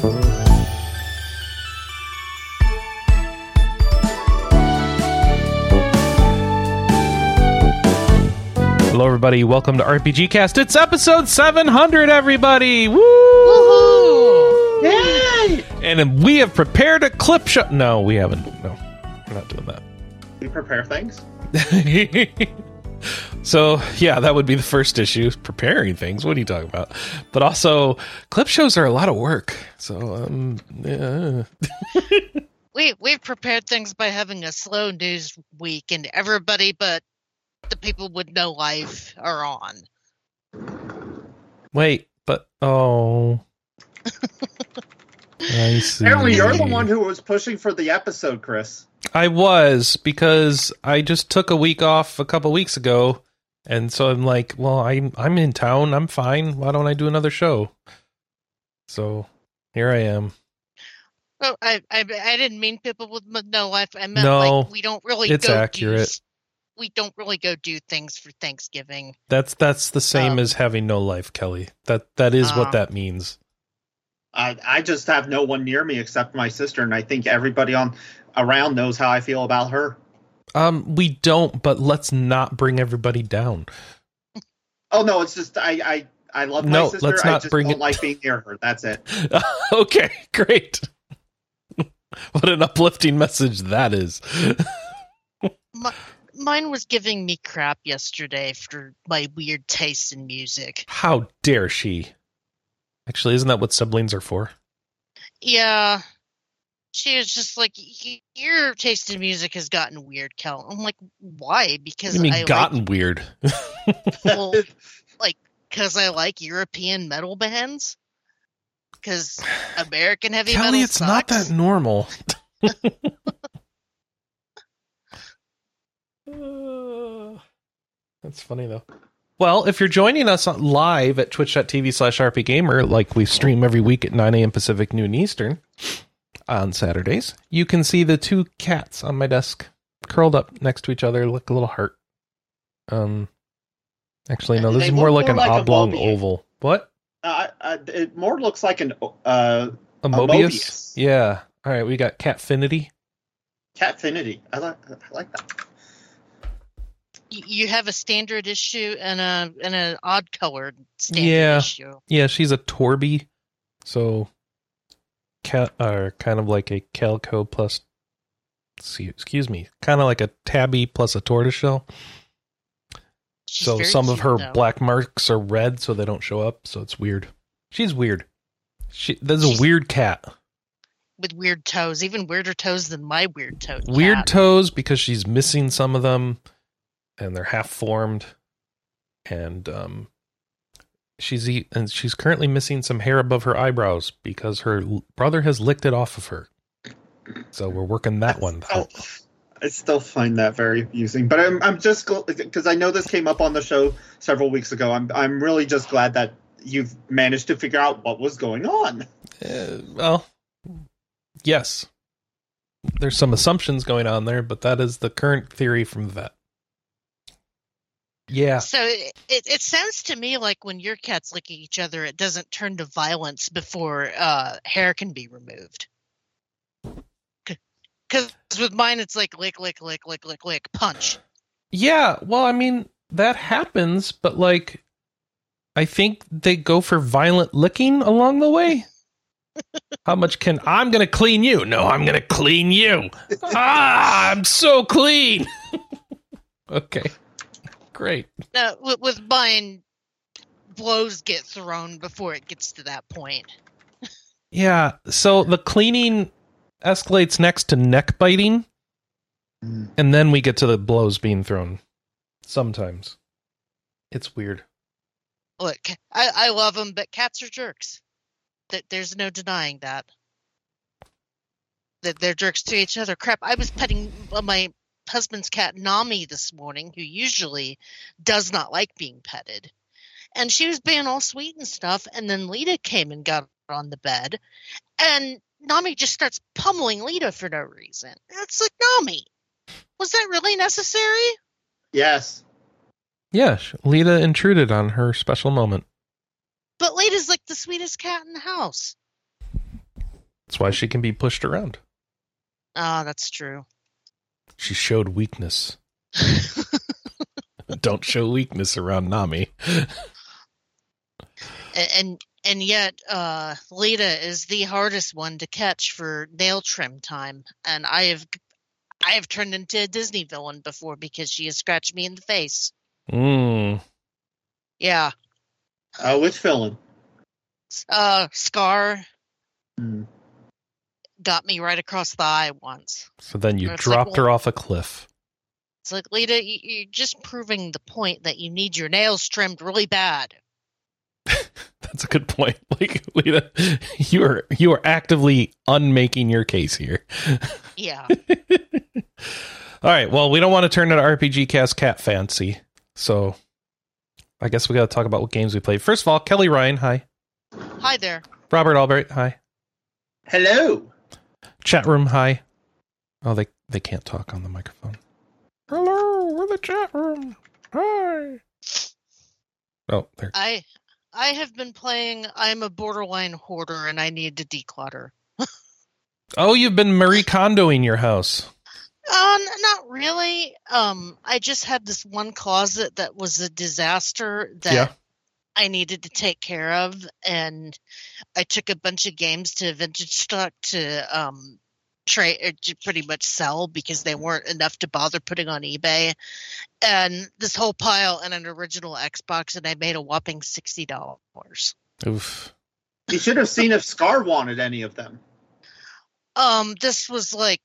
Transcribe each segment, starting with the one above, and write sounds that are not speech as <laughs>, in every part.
Hello, everybody. Welcome to RPG Cast. It's episode 700, everybody. Woo! Yay! And we have prepared a clip show. No, we haven't. No, we're not doing that. We prepare things. <laughs> so, yeah, that would be the first issue preparing things. What are you talking about? But also, clip shows are a lot of work. So, um, yeah. <laughs> we we've prepared things by having a slow news week, and everybody but the people with no life are on. Wait, but oh. <laughs> I see. Apparently, you're the one who was pushing for the episode, Chris. I was because I just took a week off a couple weeks ago, and so I'm like, well, I'm I'm in town. I'm fine. Why don't I do another show? So here I am. Well, I I, I didn't mean people with no life. I meant No, like we don't really. it's go do accurate. s- we don't really go do things for Thanksgiving. That's that's the same Um, as having no life, Kelley. That that is what Ah. that means. I I just have no one near me except my sister, and I think everybody on around knows how I feel about her. Um, we don't, but let's not bring everybody down. Oh no, it's just I I I love my No, sister. let's I not just bring don't it- like being near her. That's it. <laughs> okay, great. what an uplifting message that is. My, mine was giving me crap yesterday for my weird taste in music. How dare she? Actually, isn't that what siblings are for? Yeah. She was just like, "Your taste in music has gotten weird, Kel." I'm like, "Why?" Because You mean I gotten weird? <laughs> well, <laughs> like, because I like European metal bands. Because American heavy Kelley, metal it's not that normal. Uh, <laughs> <sighs> That's funny though. Well, if you're joining us live at twitch.tv slash rpgamer, like we stream every week at 9 a.m. Pacific, noon Eastern on Saturdays, you can see the two cats on my desk curled up next to each other, like a little heart. Um, actually, no, this They is more look like an like oblong oval. What? Uh, uh, it more looks like an uh, A A Mobius? Mobius. Yeah. All right, we got Catfinity. catfinity. I like I like that. You have a standard issue and a and an odd colored standard Yeah. issue. Yeah, she's a Torbie, so cat are kind of like a calico plus. Excuse me, kind of like a tabby plus a tortoiseshell. She's so some of her though. black marks are red, so they don't show up. So it's weird. She's weird. She that's a weird cat. with weird toes, even weirder toes than my weird toes. Weird toes because she's missing some of them, and they're half formed, and um, she's eat and she's currently missing some hair above her eyebrows because her brother has licked it off of her. So we're working that one out. I still find that very amusing, but I'm I'm just because I know this came up on the show several weeks ago. I'm I'm really just glad that you've managed to figure out what was going on. Uh, well, yes, there's some assumptions going on there, but that is the current theory from the vet. Yeah, So it, it sounds to me like when your cats lick each other, it doesn't turn to violence before uh, hair can be removed. Because with mine, it's like lick, lick, lick, lick, lick, lick, punch. Yeah, well, I mean, that happens, but like I think they go for violent licking along the way. <laughs> How much can I'm going to clean you? No, I'm going to clean you. ah, I'm so clean. <laughs> okay. Great. No, with, with mine, blows get thrown before it gets to that point. Yeah, so the cleaning escalates next to neck biting Mm. and then we get to the blows being thrown sometimes. It's weird. Look, I, I love them, but cats are jerks. Th- There's no denying that. That they're jerks to each other. Crap, I was petting uh, my husband's cat Nami this morning, who usually does not like being petted. And she was being all sweet and stuff, and then Lita came and got on the bed, and Nami just starts pummeling Lita for no reason. It's like, Nami, was that really necessary? Yes. Yes. Lita intruded on her special moment. But Lita's like the sweetest cat in the house. That's why she can be pushed around. Ah, that's true. She showed weakness. <laughs> Don't show weakness around Nami. and, and and yet uh, Lita is the hardest one to catch for nail trim time, and I have I have turned into a Disney villain before because she has scratched me in the face. Mm. Yeah. Uh, which villain? Uh, Scar Hmm. Got me right across the eye once. So then you It's like, dropped well- her off a cliff. It's like Lita, you, you're just proving the point that you need your nails trimmed really bad. <laughs> That's a good point. <laughs> Like Lita, you are you are actively unmaking your case here. Yeah. <laughs> All right. Well, we don't want to turn into RPG Cast Cat Fancy, so I guess we got to talk about what games we played. First of all, Kelley Ryan, hi. Hi there. Robert Albright, hi. Hello. Chat room, hi. Oh, they they can't talk on the microphone. Hello, we're the chat room. Hi. Oh, there. I I have been playing I'm a borderline hoarder and I need to declutter. <laughs> Oh, you've been Marie Kondoing your house. Um, not really. Um, I just had this one closet that was a disaster that Yeah. I needed to take care of, and I took a bunch of games to Vintage Stock to um trade to pretty much sell because they weren't enough to bother putting on eBay, and this whole pile and an original Xbox, and I made a whopping sixty dollars. Oof. You should have seen if Scar wanted any of them. Um, this was like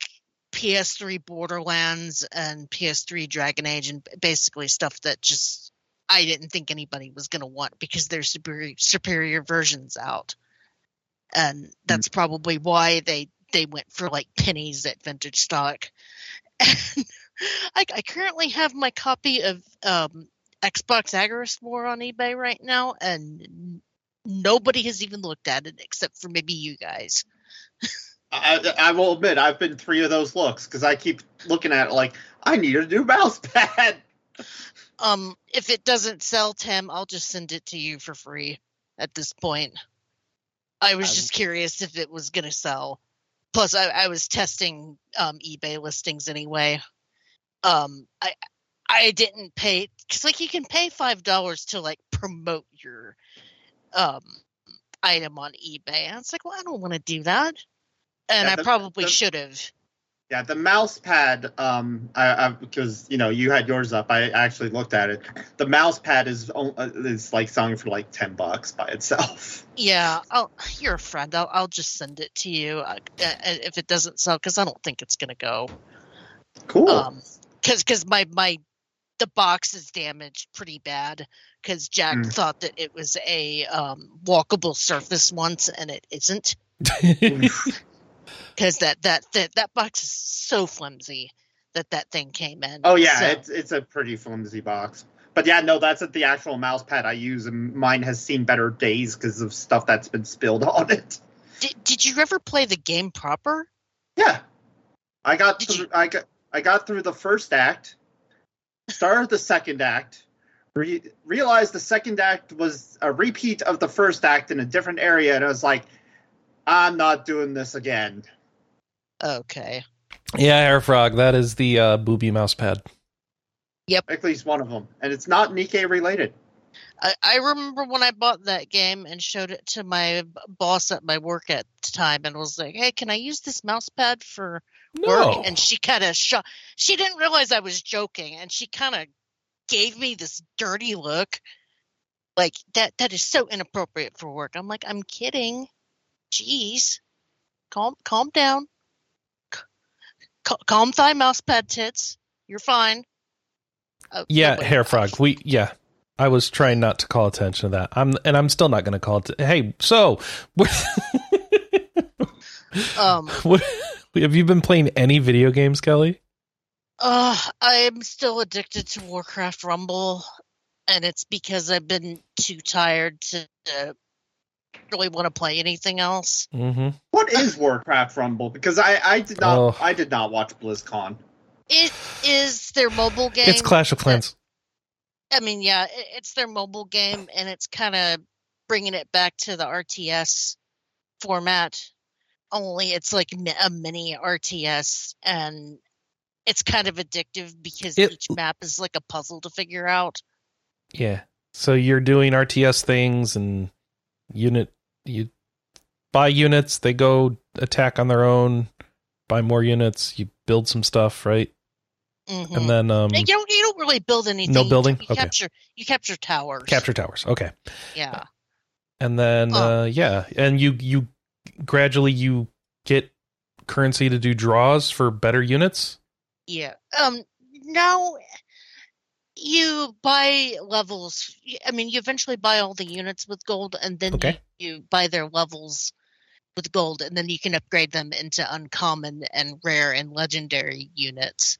PS3 Borderlands and PS3 Dragon Age, and basically stuff that just I didn't think anybody was going to want because there's superior superior versions out, and that's probably why they they went for like pennies at vintage stock. And <laughs> I, I currently have my copy of um, Xbox Agarest War on eBay right now, and nobody has even looked at it except for maybe you guys. <laughs> I, I will admit, I've been three of those looks because I keep looking at it like I need a new mouse pad. <laughs> Um, if it doesn't sell, Tim, I'll just send it to you for free at this point. I was Um, just curious if it was going to sell. Plus, I, I was testing um, eBay listings anyway. Um, I I didn't pay because like you can pay five dollars to like promote your um item on eBay. And it's like, well, I don't want to do that, and Yeah, I probably should have. Yeah, the mouse pad. Um, I, I because you know you had yours up. I actually looked at it. The mouse pad is on- uh, is like selling for like ten bucks by itself. <laughs> Yeah, I'll, you're a friend. I'll, I'll just send it to you uh, uh, if it doesn't sell because I don't think it's gonna go. Cool. Um, because because my my the box is damaged pretty bad because Jack Mm. thought that it was a um, walkable surface once and it isn't <laughs> <laughs> because that, that that that box is so flimsy that that thing came in. oh yeah, So- it's it's a pretty flimsy box. But yeah, no, that's the actual mouse pad I use, and mine has seen better days because of stuff that's been spilled <laughs> on it. did did you ever play the game proper? Yeah, I got Did through, you- I got I got through the first act, started the second act, re- realized the second act was a repeat of the first act in a different area, and I was like, I'm not doing this again. Okay. yeah, Air Frog, that is the uh, booby mouse pad. Yep. At least one of them, and it's not Nikke related. I, I remember when I bought that game and showed it to my boss at my work at the time and was like, "Hey, can I use this mouse pad for work?" And she kind of shot. She didn't realize I was joking, and she kind of gave me this dirty look, like that. That is so inappropriate for work. I'm like, I'm kidding. Jeez, calm, calm down. C- calm thigh mouse pad tits. You're fine. Oh, Yeah, nobody hair frog. We yeah. I was trying not to call attention to that. I'm and I'm still not going to call it. hey, so <laughs> Um. what, have you been playing any video games, Kelley? Uh, I'm still addicted to Warcraft Rumble, and it's because I've been too tired to uh, really want to play anything else. Mm-hmm. What is Warcraft Rumble? Because I I did not Oh. I did not watch BlizzCon. It is their mobile game. It's Clash of Clans. I mean, yeah, it, it's their mobile game, and it's kind of bringing it back to the RTS format. only it's like a mini RTS, and it's kind of addictive because it, each map is like a puzzle to figure out. Yeah. So you're doing RTS things and unit you buy units, they go attack on their own, buy more units, you build some stuff, right? Mm-hmm. And then um you don't you don't really build anything. No building. You, okay. capture you capture towers. Capture towers. Okay. Yeah. And then oh. uh yeah, and you you gradually you get currency to do draws for better units. Yeah. Um. Now you buy levels. I mean, you eventually buy all the units with gold, and then okay. you, you buy their levels with gold, and then you can upgrade them into uncommon and rare and legendary units.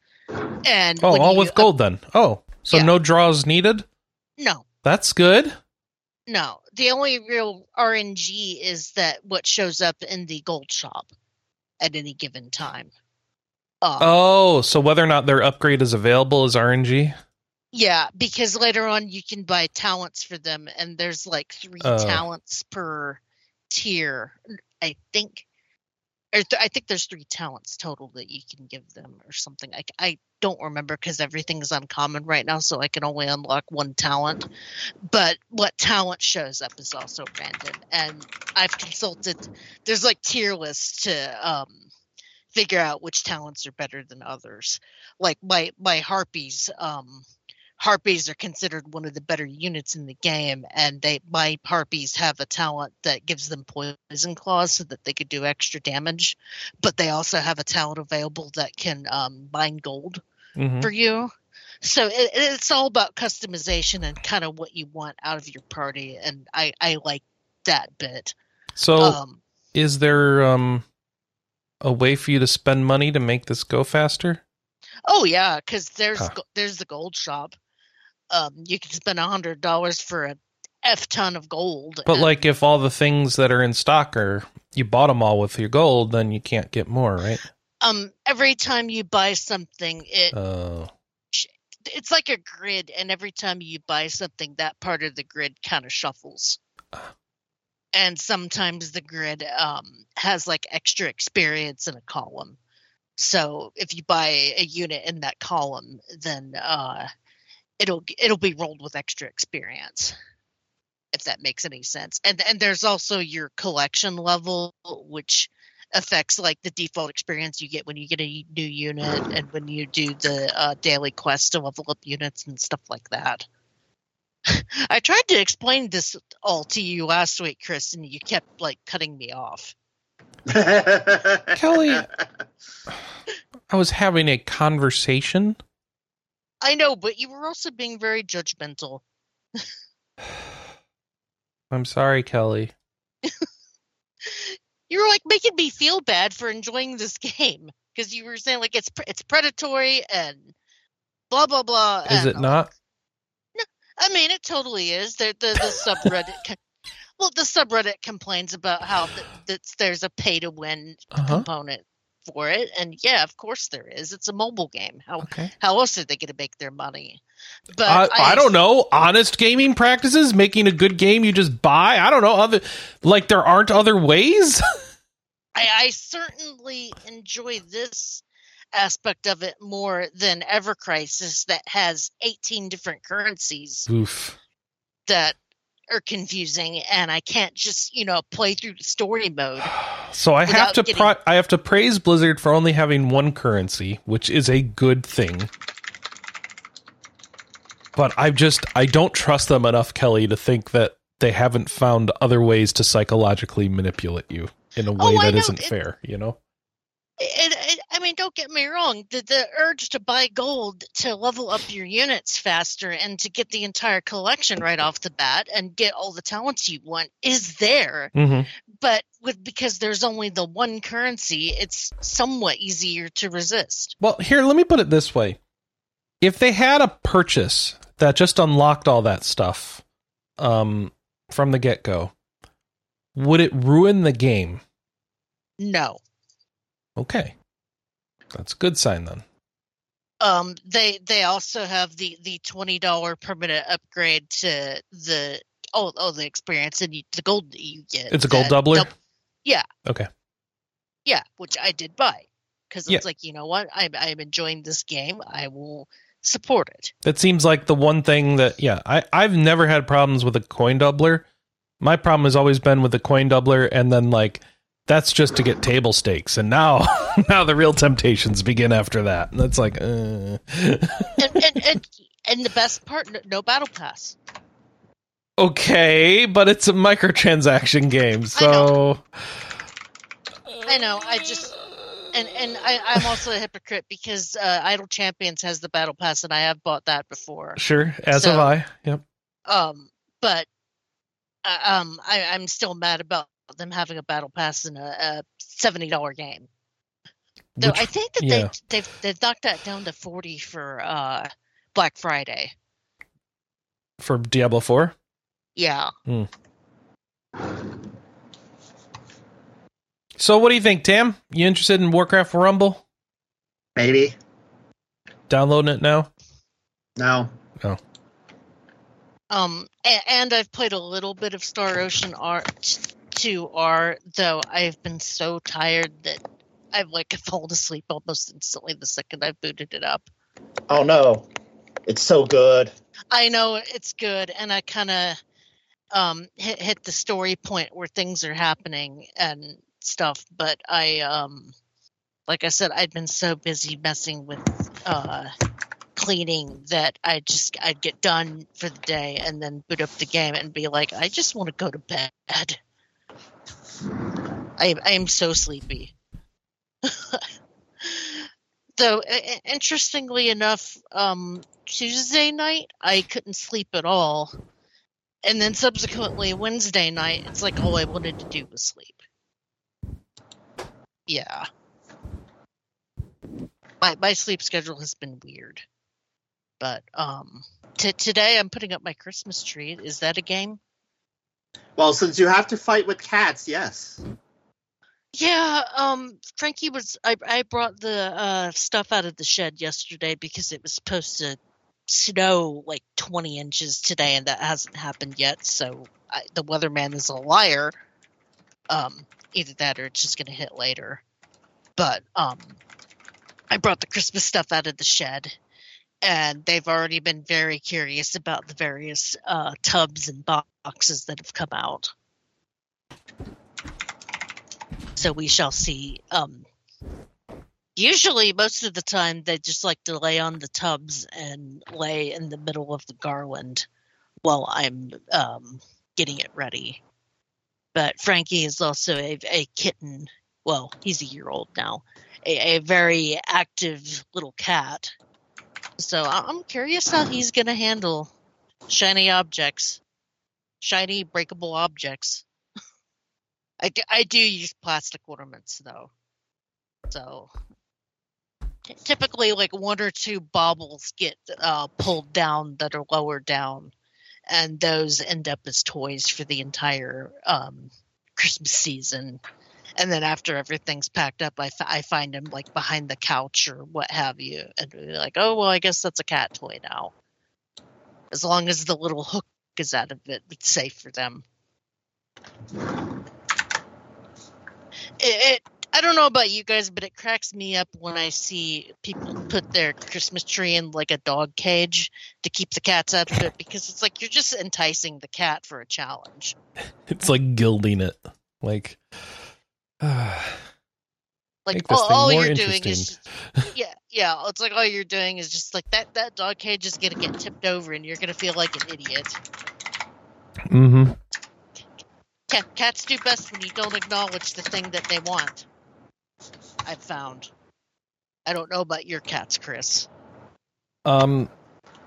And oh, all with gold then. Oh, so yeah. no draws needed. No, that's good. No, the only real RNG is that what shows up in the gold shop at any given time. Um, oh, so whether or not their upgrade is available is RNG. Yeah, because later on you can buy talents for them, and there's like three uh, talents per tier. I think th- I think there's three talents total that you can give them or something. I, I don't remember because everything's uncommon right now, so I can only unlock one talent. But what talent shows up is also random, and I've consulted. There's like tier lists to um, figure out which talents are better than others. Like my my harpies. Um, harpies are considered one of the better units in the game and they my harpies have a talent that gives them poison claws so that they could do extra damage but they also have a talent available that can um, bind gold mm-hmm. for you so it, it's all about customization and kind of what you want out of your party and i i like that bit so um, is there um a way for you to spend money to make this go faster Oh yeah, because there's huh. there's the gold shop, um, you can spend a hundred dollars for a f ton of gold. But like, if all the things that are in stock are you bought them all with your gold, then you can't get more, right? Um, every time you buy something, it uh, it's like a grid, and every time you buy something, that part of the grid kind of shuffles. and sometimes the grid um, has like extra experience in a column. So if you buy a unit in that column, then uh, it'll it'll be rolled with extra experience if that makes any sense. And and there's also your collection level which affects like the default experience you get when you get a new unit and when you do the uh, daily quest to level up units and stuff like that. <laughs> I tried to explain this all to you last week chris and you kept like cutting me off. <laughs> Kelley <laughs> i was having a conversation I know, but you were also being very judgmental. <sighs> I'm sorry, Kelley. <laughs> you were like making me feel bad for enjoying this game because you were saying like it's it's predatory and blah blah blah. Is it not? no, I mean it totally is. The the, the subreddit. <laughs> well, the subreddit complains about how th- th- there's a pay to win uh-huh. component for it. And yeah, of course there is. It's a mobile game. How okay. how else are they going to make their money? But uh, I, I, don't know. Honest gaming practices, making a good game you just buy. I don't know. Other like there aren't other ways. <laughs> I, I certainly enjoy this aspect of it more than Ever Crisis that has 18 different currencies. Oof. That are confusing and I can't just, you know, play through the story mode. <sighs> So I have to getting... I have to praise Blizzard for only having one currency, which is a good thing. But I just I don't trust them enough, Kelley, to think that they haven't found other ways to psychologically manipulate you in a oh, way oh, that isn't it, fair, you know? It, it, I mean, don't get me wrong. The, the urge to buy gold to level up your units faster and to get the entire collection right off the bat and get all the talents you want is there. Mm-hmm. But with because there's only the one currency, it's somewhat easier to resist. Well, here, let me put it this way: if they had a purchase that just unlocked all that stuff um, from the get go, would it ruin the game? No. Okay. That's a good sign then. Um, they they also have the the twenty dollar permanent upgrade to the oh oh the experience and you, the gold that you get. It's a gold doubler. Yeah. Okay. Yeah, which I did buy because it's yeah. like you know what I'm I'm enjoying this game. I will support it. That seems like the one thing that yeah I I've never had problems with a coin doubler. My problem has always been with the coin doubler, and then like that's just to get table stakes, and now <laughs> now the real temptations begin after that. And that's like, uh. and, and, and and the best part, no battle pass. Okay, but it's a microtransaction game, so. I know. I, know, I just. And and I, I'm also a hypocrite because uh, Idle Champions has the battle pass, and I have bought that before. Sure, as so, have I. Yep. Um, but uh, um, I, I'm still mad about them having a battle pass in a, a seventy dollar game. Though Which, I think that yeah. they they've they've knocked that down to forty for uh, Black Friday. For Diablo Four. Yeah. Hmm. So, what do you think, Tam? You interested in Warcraft Rumble? Maybe. Downloading it now? No. No. Um, and, I've played a little bit of Star Ocean Art 2R, though I've been so tired that I've like fallen asleep almost instantly the second I booted it up. Oh no, it's so good. I know it's good, and I kind of um, hit, hit the story point where things are happening and stuff. But I, um, like I said, I'd been so busy messing with uh, cleaning that I just I'd get done for the day and then boot up the game and be like, I just want to go to bed. I I am so sleepy. <laughs> Though, interestingly enough, um, Tuesday night I couldn't sleep at all and then subsequently Wednesday night, it's like all I wanted to do was sleep. Yeah. My my sleep schedule has been weird. But um t- today I'm putting up my Christmas tree. Is that a game? Well, since you have to fight with cats, yes. Yeah, um Frankie was I I brought the uh stuff out of the shed yesterday because it was supposed to snow like 20 inches today, and that hasn't happened yet. So I, the weatherman is a liar. Um, either that or it's just going to hit later. But um, I brought the Christmas stuff out of the shed, and they've already been very curious about the various uh, tubs and boxes that have come out. So we shall see. Um, usually most of the time they just like to lay on the tubs and lay in the middle of the garland while i'm um, getting it ready but frankie is also a, a kitten well he's a year old now a, a very active little cat so i'm curious how he's going to handle shiny objects shiny breakable objects. <laughs> I, I do use plastic ornaments though. So typically like one or two baubles get uh, pulled down that are lower down and those end up as toys for the entire um, christmas season and then after everything's packed up I, f- I find them like behind the couch or what have you and like oh well i guess that's a cat toy now as long as the little hook is out of it it's safe for them it, it I don't know about you guys, but it cracks me up when I see people put their Christmas tree in like a dog cage to keep the cats out of it because it's like you're just enticing the cat for a challenge. <laughs> It's like gilding it. Like <sighs> like all, all you're doing is just, yeah, yeah, it's like all you're doing is just like that that dog cage is going to get tipped over and you're going to feel like an idiot. Mm Mhm. Cats do best when you don't acknowledge the thing that they want. I've found. I don't know about your cats, Chris. Um,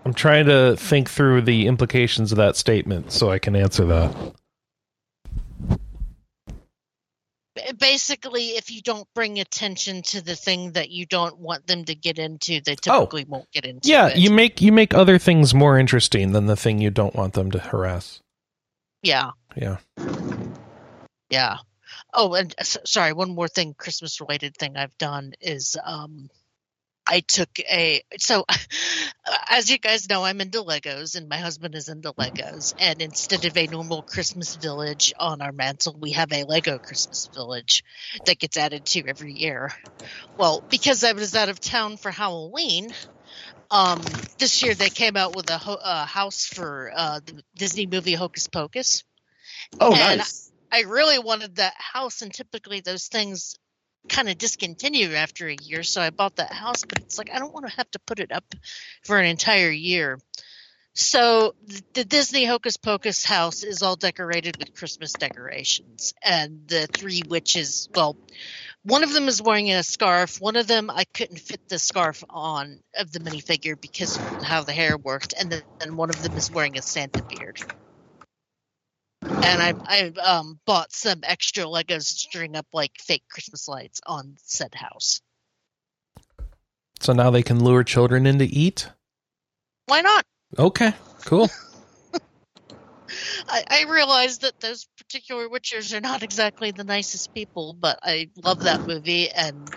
I'm trying to think through the implications of that statement so I can answer that. Basically, if you don't bring attention to the thing that you don't want them to get into, they oh. typically oh. won't get into yeah, it. you make you make other things more interesting than the thing you don't want them to harass. Yeah. Yeah. Yeah. Oh, and sorry, one more thing, Christmas related thing I've done is um, I took a so <laughs> as you guys know I'm into Legos and my husband is into Legos and instead of a normal Christmas village on our mantle we have a Lego Christmas village that gets added to every year. Well, because I was out of town for Halloween, um, this year they came out with a ho- house for uh, the Disney movie Hocus Pocus. Oh, and nice. I really wanted that house, and typically those things kind of discontinued after a year. So I bought that house, but it's like I don't want to have to put it up for an entire year. So the Disney Hocus Pocus house is all decorated with Christmas decorations, and the three witches. Well, one of them is wearing a scarf. One of them I couldn't fit the scarf on of the minifigure because of how the hair worked, and then one of them is wearing a Santa beard and I I um bought some extra Legos to string up like fake Christmas lights on said house. So now they can lure children in to eat. Why not? Okay, cool. <laughs> I, I realize that those particular witchers are not exactly the nicest people, but I love that movie and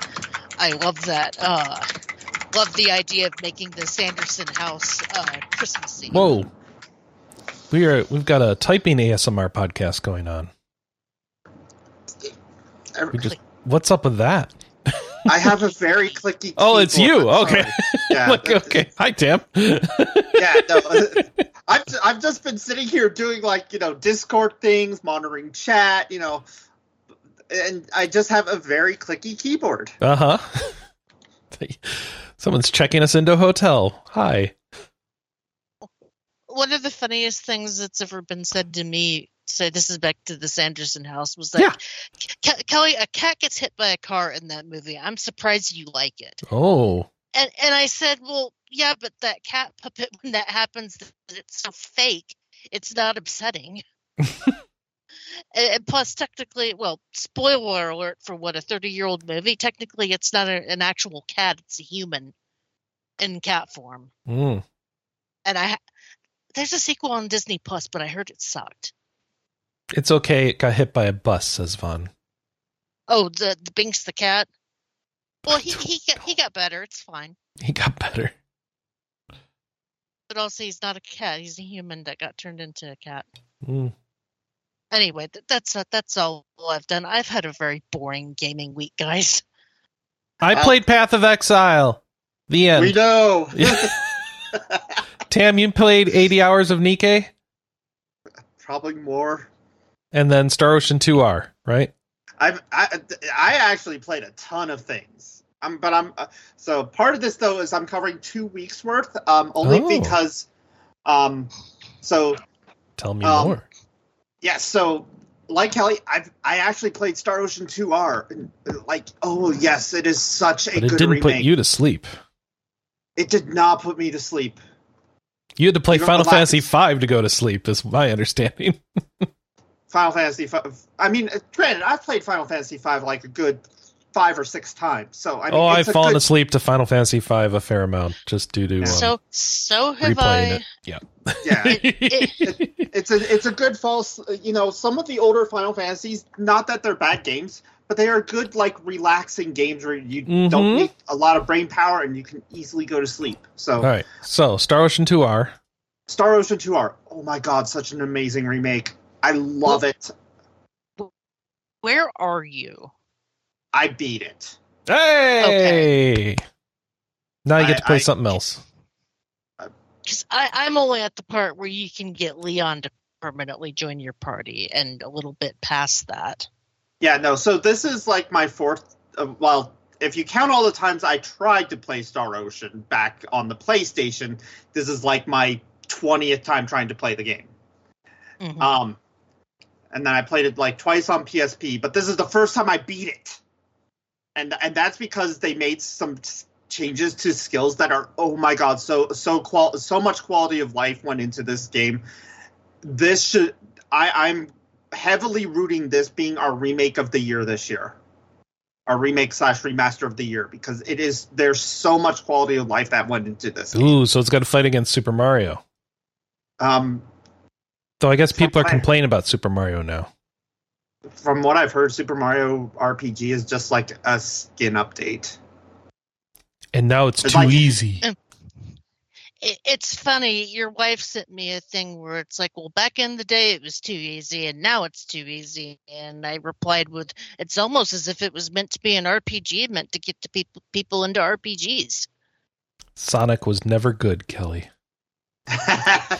I love that uh love the idea of making the Sanderson house uh Christmassy. Whoa. We are we've got a typing ASMR podcast going on. Just, what's up with that? I have a very clicky. <laughs> oh, it's you. Okay. <laughs> Yeah. like, okay. Hi, Tim. <laughs> yeah. No. I've I've just been sitting here doing like you know Discord things, monitoring chat, you know, and I just have a very clicky keyboard. Uh huh. Someone's checking us into a hotel. Hi one of the funniest things that's ever been said to me so this is back to the Sanderson house was that yeah. Ke- Kelley a cat gets hit by a car in that movie. I'm surprised you like it. Oh. And and I said, "Well, yeah, but that cat puppet when that happens it's so fake. It's not upsetting." <laughs> and, and, plus technically, well, spoiler alert for what a 30-year-old movie, technically it's not a, an actual cat, it's a human in cat form. Mm. And I there's a sequel on Disney Plus, but I heard it sucked. It's okay. It got hit by a bus, says Vaughn. Oh, the the Binx the cat. Well, he he got, he got better. It's fine. He got better. But also, he's not a cat. He's a human that got turned into a cat. Mm. Anyway, th- that's uh, that's all I've done. I've had a very boring gaming week, guys. I uh, played Path of Exile. The end. We know. <laughs> <laughs> <laughs> Tam, you played 80 hours of Nikke? Probably more. And then Star Ocean 2R, right? I've I, I actually played a ton of things. Um, but I'm uh, so part of this though is I'm covering two weeks worth. Um, only oh. because, um, so. Tell me um, more. Yes, yeah, so like Kelley, I've I actually played Star Ocean 2R. And, like, oh yes, it is such a but it didn't remake. put you to sleep. It did not put me to sleep. You had to play Final Fantasy V to go to sleep, is my understanding. <laughs> Final Fantasy V. I mean, granted, I've played Final Fantasy V like a good five or six times. So I mean, oh, I've fallen good... asleep to Final Fantasy V a fair amount just due to um, so so have I. It. Yeah, yeah. <laughs> It, it, it's a it's a good false. You know, some of the older Final Fantasies, not that they're bad games, but they are good, like relaxing games where you mm-hmm. don't need a lot of brain power and you can easily go to sleep. So, all right. So, Star Ocean Two R. Star Ocean Two R. Oh my god, such an amazing remake! I love well, it. Where are you? I beat it. Hey! Okay. Now you get to play I, something else. Because I'm only at the part where you can get Leon to permanently join your party, and a little bit past that. Yeah, no. So this is like my fourth. Uh, well, if you count all the times I tried to play Star Ocean back on the PlayStation, this is like my twentieth time trying to play the game. Mm-hmm. Um, and then I played it like twice on PSP, but this is the first time I beat it, and and that's because they made some changes to skills that are oh my god so so qual so much quality of life went into this game. This should I I'm heavily rooting this being our remake of the year this year our remake slash remaster of the year because it is there's so much quality of life that went into this. Ooh, game. so it's got to fight against Super Mario. Um, so I guess people are complaining about Super Mario now. From what I've heard, Super Mario RPG is just like a skin update. And now it's, it's too like, easy. It's funny. Your wife sent me a thing where it's like, well, back in the day it was too easy, and now it's too easy. And I replied with, it's almost as if it was meant to be an RPG, meant to get to people people into RPGs. Sonic was never good, Kelley. <laughs> it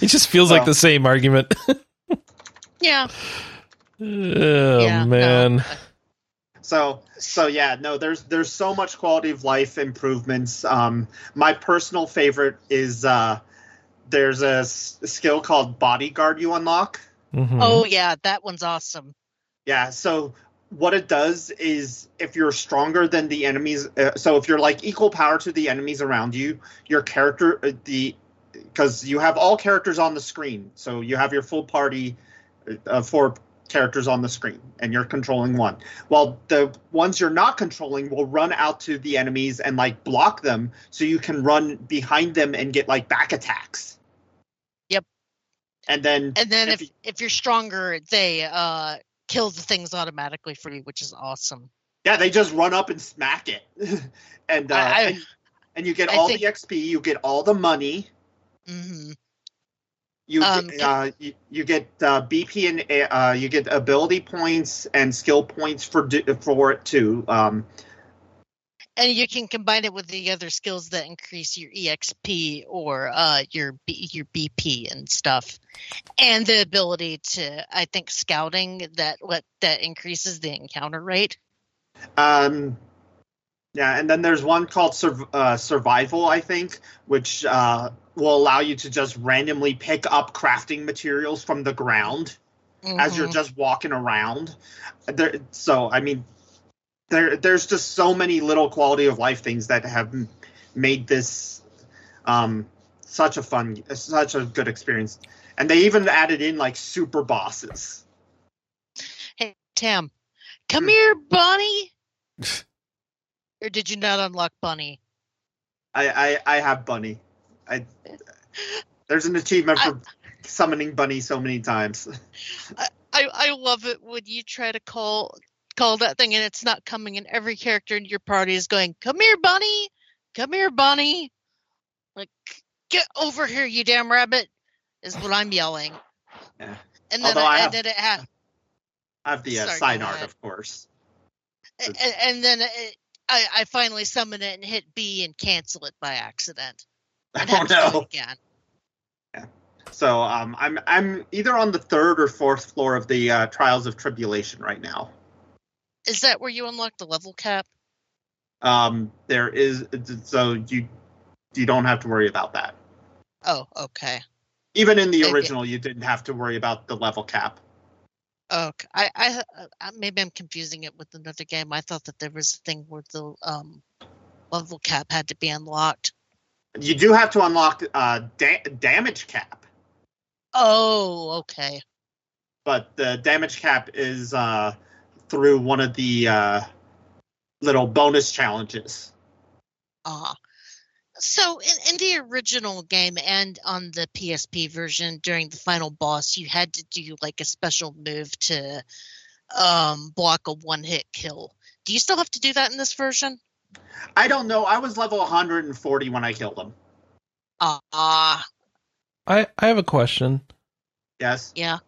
just feels well, like the same argument. <laughs> yeah. Oh yeah, man. No. So so yeah, no, there's there's so much quality of life improvements. Um, my personal favorite is uh, there's a, s- a skill called bodyguard you unlock. Mm-hmm. Oh yeah, that one's awesome. Yeah, so what it does is if you're stronger than the enemies, uh, so if you're like equal power to the enemies around you, your character uh, the because you have all characters on the screen, so you have your full party uh, for characters on the screen and you're controlling one. Well, the ones you're not controlling will run out to the enemies and like block them so you can run behind them and get like back attacks. Yep. And then And then if if, if you're stronger, they uh kill the things automatically for you, which is awesome. Yeah, they just run up and smack it. <laughs> and uh I, I, and, and, you get I all think, the XP, you get all the money. hmm you um, uh, you, you, get uh, BP and uh, you get ability points and skill points for for it too. Um, and you can combine it with the other skills that increase your exp or uh, your B, your bp and stuff and the ability to i think scouting that what that increases the encounter rate um yeah and then there's one called sur- uh, survival i think which uh, will allow you to just randomly pick up crafting materials from the ground mm-hmm. as you're mm-hmm. just walking around. There, so I mean, there there's just so many little quality of life things that have made this um, such a fun, such a good experience. And they even added in like super bosses. Hey Tim, come hmm. here, Bunny. <laughs> or did you not unlock Bunny? I, I I have Bunny. I there's an achievement for I, summoning Bunny so many times. I, I, I love it when you try to call call that thing and it's not coming, and every character in your party is going, "Come here, Bunny! Come here, Bunny!" Like, get over here, you damn rabbit! Is what I'm yelling. Yeah. And then, I, have, and then it ha- I have the uh, sign art, of course. And, and then it, I, I finally summon it and hit B and cancel it by accident. <laughs> I don't know. Again. Yeah. So um, I'm I'm either on the third or fourth floor of the uh, Trials of Tribulation right now. Is that where you unlock the level cap? Um, there is so you you don't have to worry about that. Oh, okay. Even in the maybe. original, you didn't have to worry about the level cap. Okay, I, I, I maybe I'm confusing it with another game. I thought that there was a thing where the um level cap had to be unlocked. You do have to unlock uh, da- damage cap. Oh, okay. But the damage cap is uh, through one of the uh, little bonus challenges. Ah. Uh, so in, in the original game and on the PSP version, during the final boss, you had to do like a special move to um, block a one-hit kill. Do you still have to do that in this version? I don't know. I was level 140 when I killed him. Ah. Uh, I I have a question. Yes. Yeah.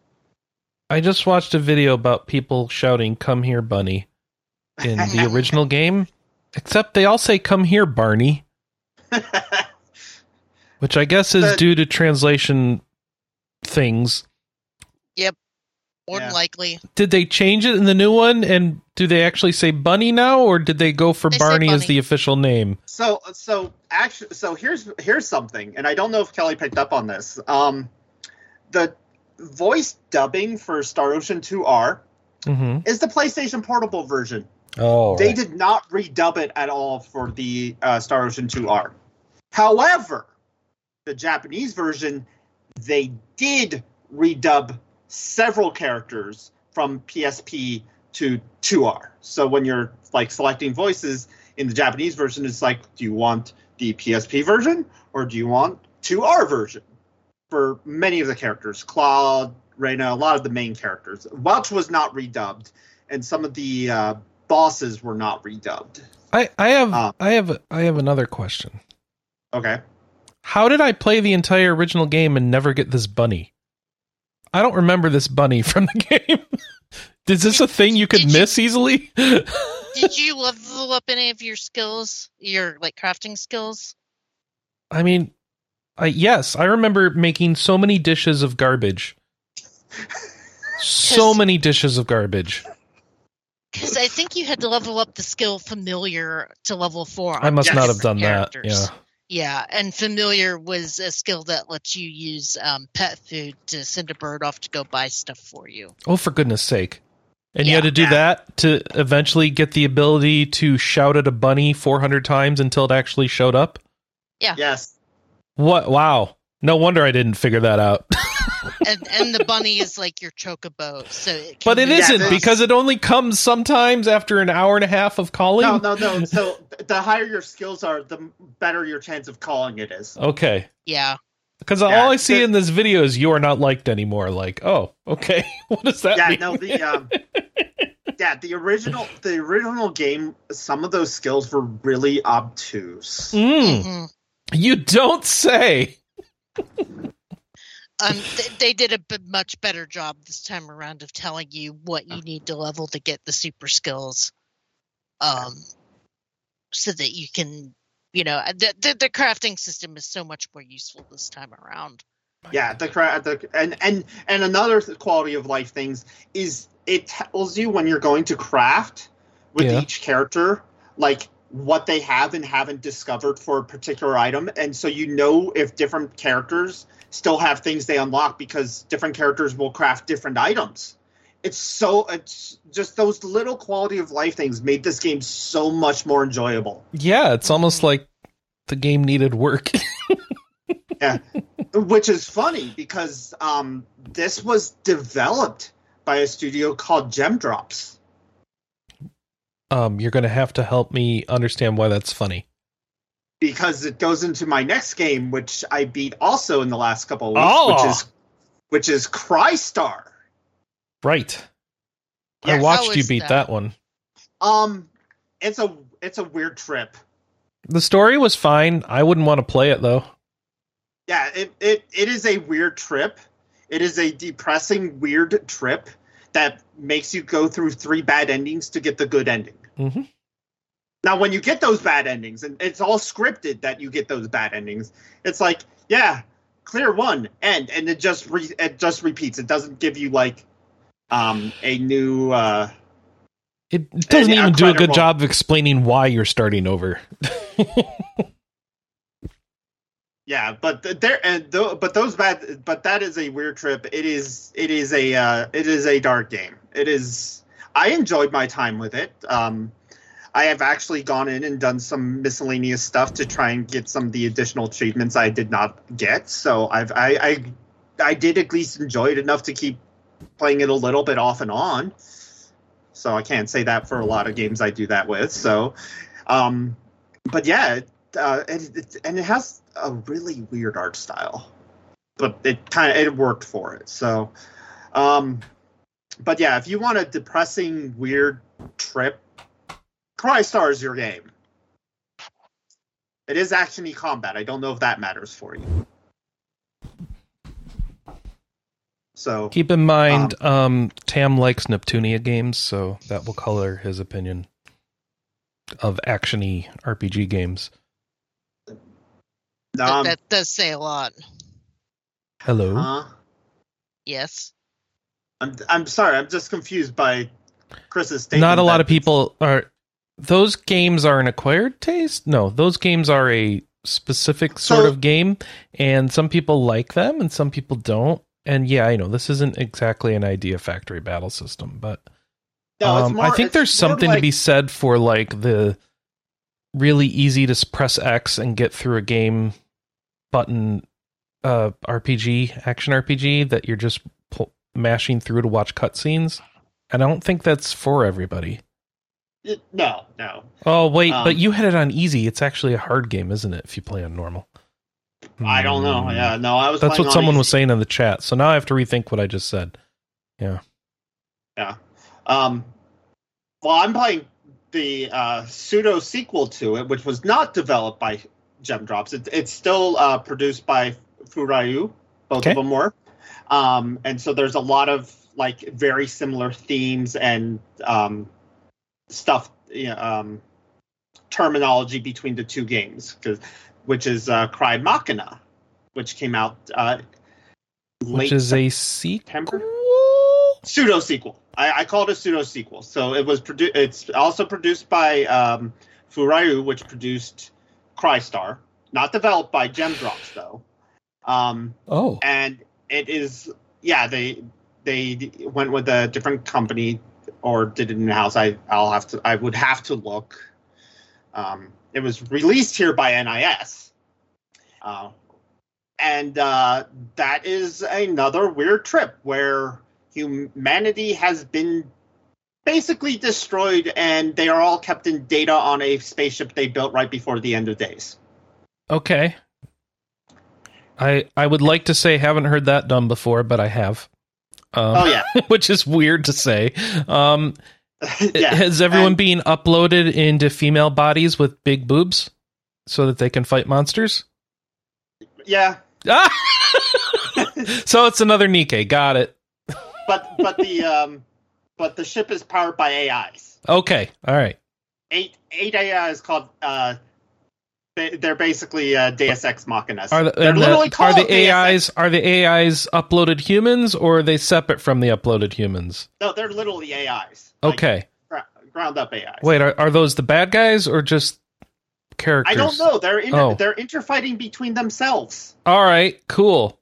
I just watched a video about people shouting "Come here, Bunny" in the <laughs> original game, except they all say "Come here, Barney," <laughs> which I guess is but, due to translation things. Yep. More yeah. than likely. Did they change it in the new one? And do they actually say Bunny now, or did they go for they Barney as the official name? So, so actually, so here's here's something, and I don't know if Kelley picked up on this. Um, the voice dubbing for Star Ocean 2R mm-hmm. is the PlayStation Portable version. Oh, they right. did not redub it at all for the uh, Star Ocean 2R. However, the Japanese version, they did redub several characters from PSP to 2R. So when you're like selecting voices in the Japanese version, it's like, do you want the PSP version or do you want 2R version? For many of the characters, Claude, Rena, a lot of the main characters. Welch was not redubbed, and some of the uh, bosses were not redubbed. I I have um, I have I have another question. Okay. How did I play the entire original game and never get this bunny? I don't remember this bunny from the <laughs> game. Is this a thing you could did miss you, easily? <laughs> did you level up any of your skills, your like crafting skills? I mean, I yes, I remember making so many dishes of garbage. so many dishes of garbage. Because I think you had to level up the skill familiar to level four. I must not have done characters. that. Yeah. Yeah, and familiar was a skill that lets you use um, pet food to send a bird off to go buy stuff for you. Oh, for goodness sake. And yeah, you had to do yeah. that to eventually get the ability to shout at a bunny 400 times until it actually showed up? Yeah. Yes. What? Wow. No wonder I didn't figure that out. <laughs> and and the bunny is like your chocobo. So, it but it isn't yeah, because it only comes sometimes after an hour and a half of calling. No, no, no. So the higher your skills are, the better your chance of calling it is. Okay. Yeah. Because yeah, all I see the, in this video is you are not liked anymore. Like, oh, okay, <laughs> what does that yeah, mean? no, the um, <laughs> yeah, the original, the original game. Some of those skills were really obtuse. Mm. Mm-hmm. You don't say. <laughs> um, th- they did a b- much better job this time around of telling you what you need to level to get the super skills, um, so that you can, you know, uh, the, the, the crafting system is so much more useful this time around. Yeah, the craft, the and and and another quality of life things is it tells you when you're going to craft with yeah. each character, like what they have and haven't discovered for a particular item, and so you know if different characters still have things they unlock because different characters will craft different items. It's so it's just those little quality of life things made this game so much more enjoyable. Yeah, it's almost like the game needed work. <laughs> yeah, which is funny because um, this was developed by a studio called Gemdrops. Um, you're going to have to help me understand why that's funny because it goes into my next game, which I beat also in the last couple of weeks, oh. which is which is Crystar. Right. Yes, I watched you beat that? that one. Um, it's a it's a weird trip. The story was fine. I wouldn't want to play it though. Yeah, it, it, it is a weird trip. It is a depressing, weird trip that makes you go through three bad endings to get the good ending. Mm-hmm. Now, when you get those bad endings, and it's all scripted that you get those bad endings, it's like, yeah, clear one, end, and it just re- it just repeats. It doesn't give you like um a new. uh It doesn't even do a good job of explaining why you're starting over. <laughs> yeah, but there and th- but those bad, but that is a weird trip. It is it is a uh, it is a dark game. It is. I enjoyed my time with it. Um, I have actually gone in and done some miscellaneous stuff to try and get some of the additional achievements I did not get. So I've I I, I did at least enjoy it enough to keep playing it a little bit off and on. So I can't say that for a lot of games I do that with. So, um, but yeah, uh, it, it, and it has a really weird art style, but it kind of it worked for it. So, um, but yeah, if you want a depressing, weird trip Crystar is your game. It is actiony combat. I don't know if that matters for you. So keep in mind, um, um, Tam likes Neptunia games, so that will color his opinion of actiony RPG games. Um, that, that, does say a lot. Hello. Uh, yes. I'm I'm sorry. I'm just confused by Chris's statement. Not a lot of people are those games are an acquired taste. No, those games are a specific sort so, of game, and some people like them and some people don't. And yeah, I know this isn't exactly an idea factory battle system, but no, um, more, I think there's something like, to be said for like the really easy to press X and get through a game button uh, RPG, action RPG that you're just pull, mashing through to watch cutscenes. And I don't think that's for everybody no, no. Oh wait, um, but you had it on easy. It's actually a hard game, isn't it? If you play on normal. I don't know. Hmm. Yeah, no, I was. That's what someone easy. was saying in the chat. So now I have to rethink what I just said. Yeah. Yeah. Um. Well, I'm playing the uh, pseudo sequel to it, which was not developed by Gemdrops. It, it's still uh, produced by Furyu. Both Okay. of them were, um, and so there's a lot of like very similar themes and um, stuff, you know, um, terminology between the two games, 'cause- which is uh, Cry Machina, which came out uh, Which is a sequel. September? pseudo sequel. I, I call it a pseudo sequel. So it was produ- It's also produced by um, Furyu, which produced Crystar, not developed by Gemdrops though. Um, Oh, and it is yeah they they went with a different company or did it in house. I I'll have to I would have to look. Um, it was released here by NIS. Uh, and uh, that is another weird trip where humanity has been basically destroyed and they are all kept in data on a spaceship they built right before the end of days. okay. I I would like to say haven't heard that done before, but I have. Um, Oh yeah. <laughs> which is weird to say. Um, <laughs> yeah. Has everyone and- been uploaded into female bodies with big boobs so that they can fight monsters? Yeah. Ah! <laughs> so it's another Nikke. Got it. but but the um but the ship is powered by AIs. Okay. All right. Eight eight AIs called uh they, they're basically uh, Deus Ex Machina. Are the, they're and the- literally are the AIs are the AIs uploaded humans or are they separate from the uploaded humans? No, they're literally AIs. Okay. gra- ground up AIs. Wait, are, are those the bad guys or just characters? I don't know. They're inter- Oh. they're interfighting between themselves. All right, cool.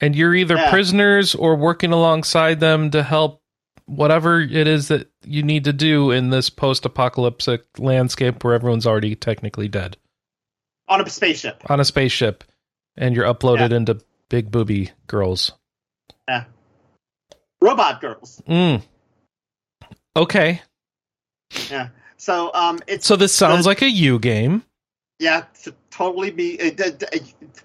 And you're either Yeah. prisoners or working alongside them to help whatever it is that you need to do in this post-apocalyptic landscape where everyone's already technically dead On a spaceship. on a spaceship and you're uploaded into big booby girls. Yeah, robot girls. Mm. Okay. Yeah. So um it's So this sounds the- like a U game. yeah, to totally be it, it- it-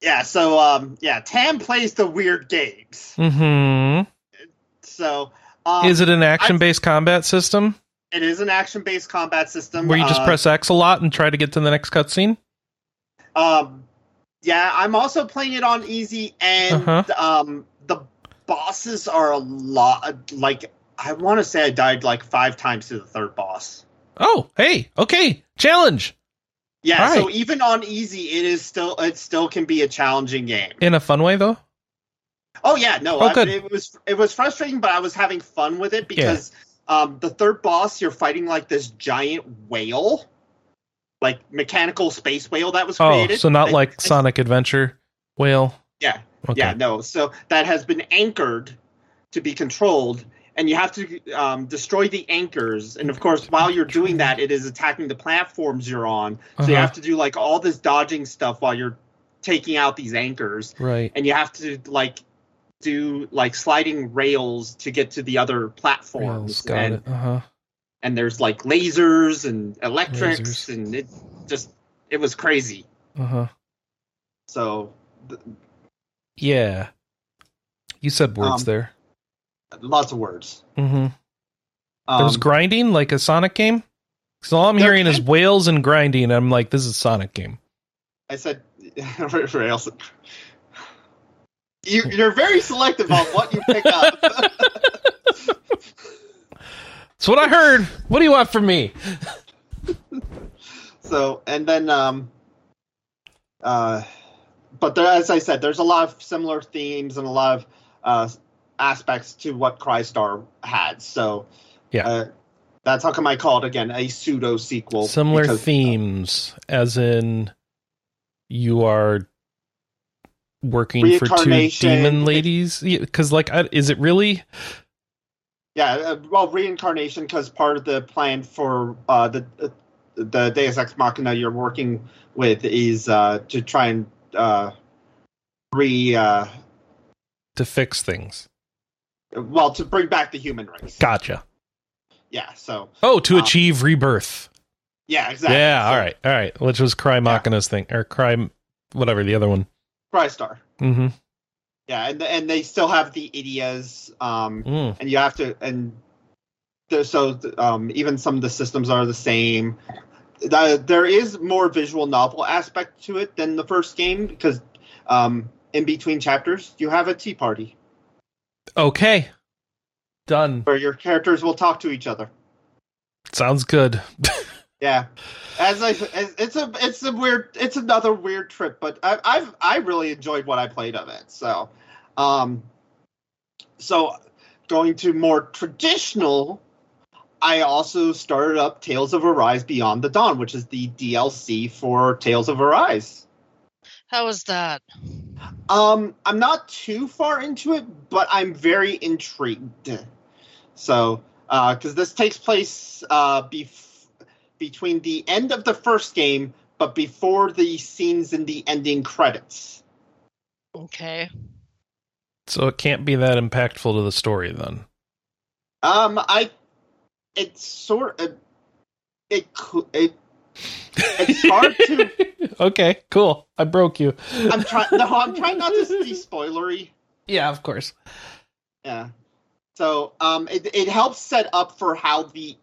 yeah, so um yeah, Tam plays the weird games. Mhm. So um, is it an action-based combat system It is an action-based combat system where you just uh, press X a lot and try to get to the next cutscene? Um, yeah, I'm also playing it on easy, and Uh-huh. um, the bosses are a lot. Like I want to say, I died like five times to the third boss. Oh, hey, okay. Challenge. Yeah, so even on easy, it is still it still can be a challenging game. In a fun way though? Oh yeah, no, Oh, I- good. it was it was frustrating, but I was having fun with it because um, the third boss, you're fighting like this giant whale, like mechanical space whale that was created. Oh, so not like Sonic Adventure whale. Yeah. Okay. Yeah, no. So that has been anchored to be controlled, and you have to um, destroy the anchors. And of course, while you're doing that, it is attacking the platforms you're on. So you Uh-huh. have to do like all this dodging stuff while you're taking out these anchors, Right. and you have to like do like sliding rails to get to the other platforms. Rails, got and. Uh-huh. and there's like lasers and electrics, Lasers. and it just it was crazy. Uh-huh. So th- Yeah. You said words Um, there. lots of words. Mm-hmm. Um, there was grinding like a Sonic game? Because all I'm hearing is whales and grinding, and I'm like, this is a Sonic game. I said <laughs> rails. You, you're very selective on what you pick up. <laughs> That's what I heard. What do you want from me? so, and then, um, uh, but there, as I said, there's a lot of similar themes and a lot of uh, aspects to what Crystar had. So, Yeah. uh, that's how come I call it again a pseudo sequel. Similar because- themes, as in you are working for two demon ladies. Because, like, I, is it really? Yeah, uh, well, reincarnation because part of the plan for uh, the uh, the Deus Ex Machina you're working with is uh, to try and uh, re uh, to fix things. well to bring back the human race. Gotcha. Yeah, so Oh, to Um, achieve rebirth. yeah, exactly. Yeah, So, all right, all right. Which was Cry Machina's thing, or Cry, whatever the other one. Crystar. Mm-hmm. Yeah, and and they still have the Idias, um, Mm. and you have to and so um, even some of the systems are the same. The, there is more visual novel aspect to it than the first game because um, in between chapters you have a tea party. Okay, done. Where your characters will talk to each other. Sounds good. <laughs> yeah, as I, as, it's a, it's a weird, it's another weird trip, but I, I've, I really enjoyed what I played of it. So, um, so going to more traditional I also started up Tales of Arise Beyond the Dawn, which is the DLC for Tales of Arise. How is that? Um, I'm not too far into it, but I'm very intrigued. So, because uh, this takes place uh, bef- between the end of the first game, but before the scenes in the ending credits. Okay. So it can't be that impactful to the story then. Um, I it's sort of it it it's hard to. <laughs> okay, cool. I broke you. I'm trying. <laughs> No, I'm trying not to be spoilery. Yeah, of course. Yeah. So, um, it it helps set up for how the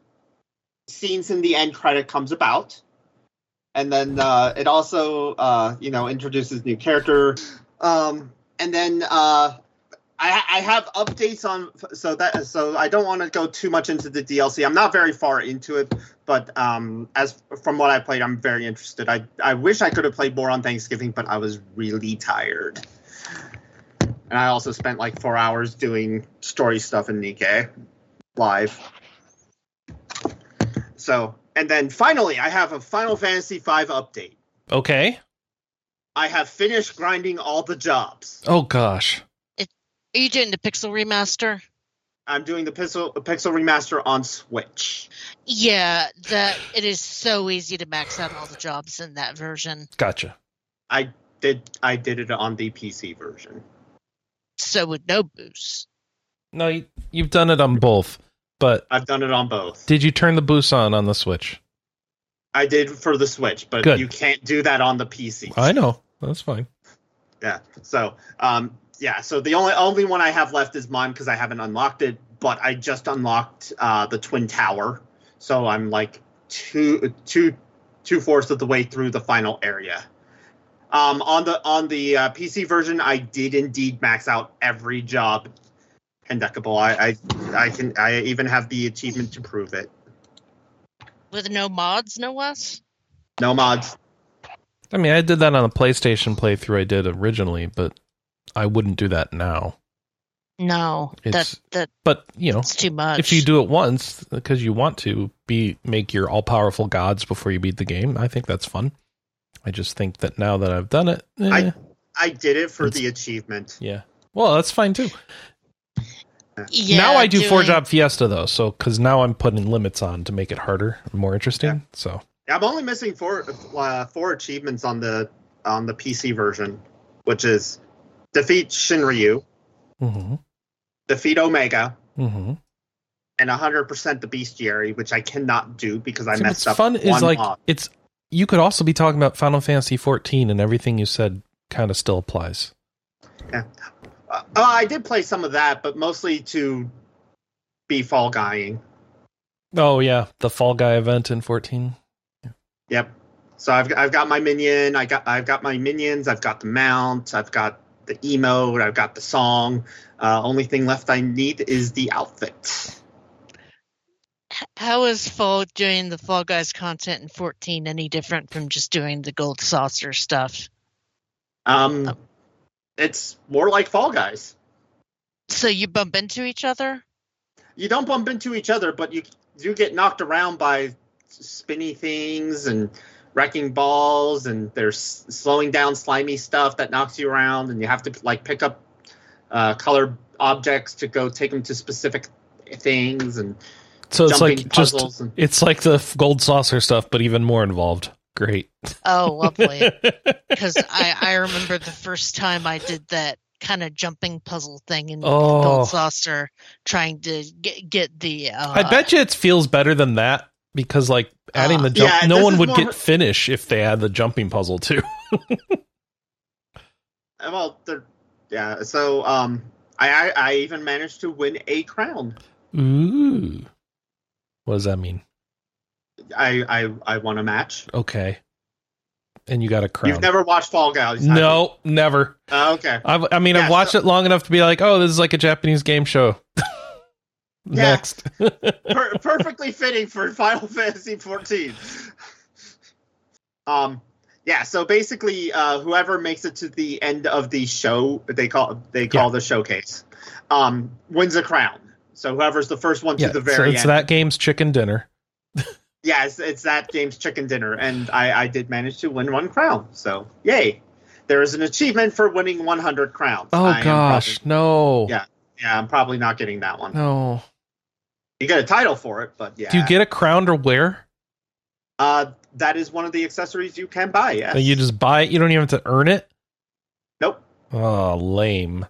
scenes in the end credit comes about, and then uh, it also uh, you know introduces new character, um, and then uh, I, I have updates on so that so I don't want to go too much into the DLC. I'm not very far into it, but um, as from what I played, I'm very interested. I I wish I could have played more on Thanksgiving, but I was really tired, and I also spent like four hours doing story stuff in Nikke live. So and then finally, I have a Final Fantasy V update. Okay. I have finished grinding all the jobs. Oh gosh. Are you doing the Pixel remaster? I'm doing the Pixel Pixel remaster on Switch. Yeah, that it is so easy to max out all the jobs in that version. Gotcha. I did I did it on the PC version. So with no boost. No, you, you've done it on both, but I've done it on both. Did you turn the boost on on the Switch? I did for the Switch, but Good. you can't do that on the PC. I know. That's fine. Yeah. So, um, yeah, so the only only one I have left is mine because I haven't unlocked it, but I just unlocked uh, the twin tower, so I'm like two two two fourths of the way through the final area. Um, on the on the uh, PC version, I did indeed max out every job Hendekable. I, I I can I even have the achievement to prove it. With no mods, no less. No mods. I mean, I did that on a PlayStation playthrough I did originally, but I wouldn't do that now. No, it's, that that. But you know, it's too much. If you do it once because you want to be make your all powerful gods before you beat the game, I think that's fun. I just think that now that I've done it, eh, I I did it for the achievement. Yeah, well, that's fine too. Yeah, now I do doing... four job fiesta though, so because now I'm putting limits on to make it harder and more interesting. Yeah. So I'm only missing four uh, four achievements on the on the PC version, which is defeat Shinryu, mm-hmm. defeat Omega, mm-hmm. and 100% the Bestiary, which I cannot do because I messed what's up. Fun is like mod. it's. You could also be talking about Final Fantasy 14, and everything you said kind of still applies. Yeah, uh, I did play some of that, but mostly to be fall guying. Oh yeah, the Fall Guy event in 14. Yeah. Yep. So I've I've got my minion. I got I've got my minions. I've got the mount. I've got the emote. I've got the song. Uh, only thing left I need is the outfit. How is Fall doing the Fall Guys content in 14 any different from just doing the Gold Saucer stuff? Um, oh. It's more like Fall Guys. So you bump into each other? You don't bump into each other, but you do get knocked around by spinny things and wrecking balls and there's slowing down slimy stuff that knocks you around and you have to like pick up uh, colored objects to go take them to specific things and so it's like just and, it's like the gold saucer stuff but even more involved great oh lovely <laughs> because I, I remember the first time i did that kind of jumping puzzle thing in oh. gold saucer trying to get get the uh, i bet you it feels better than that because like adding uh, the jump, yeah, no one would get finish if they had the jumping puzzle too. <laughs> well, yeah. So um, I, I I even managed to win a crown. Ooh. What does that mean? I I I want a match. Okay. And you got a crown. You've never watched Fall Guys? No, never. Uh, okay. I've, I mean, Yeah, I've watched so- it long enough to be like, oh, this is like a Japanese game show. <laughs> Next. per- <laughs> perfectly fitting for Final Fantasy 14. Um, yeah. So basically, uh, whoever makes it to the end of the show, they call they call the showcase, um, wins a crown. So whoever's the first one yeah, to the so very it's end. that game's chicken dinner. <laughs> yeah, it's, it's that game's chicken dinner, and I, I did manage to win one crown. So yay! There is an achievement for winning 100 crowns. Oh I gosh, no. Yeah. Yeah, I'm probably not getting that one. No. You get a title for it, but yeah. Do you get a crown to wear? Uh, that is one of the accessories you can buy. Yes. You just buy it. You don't even have to earn it. Nope. Oh, lame.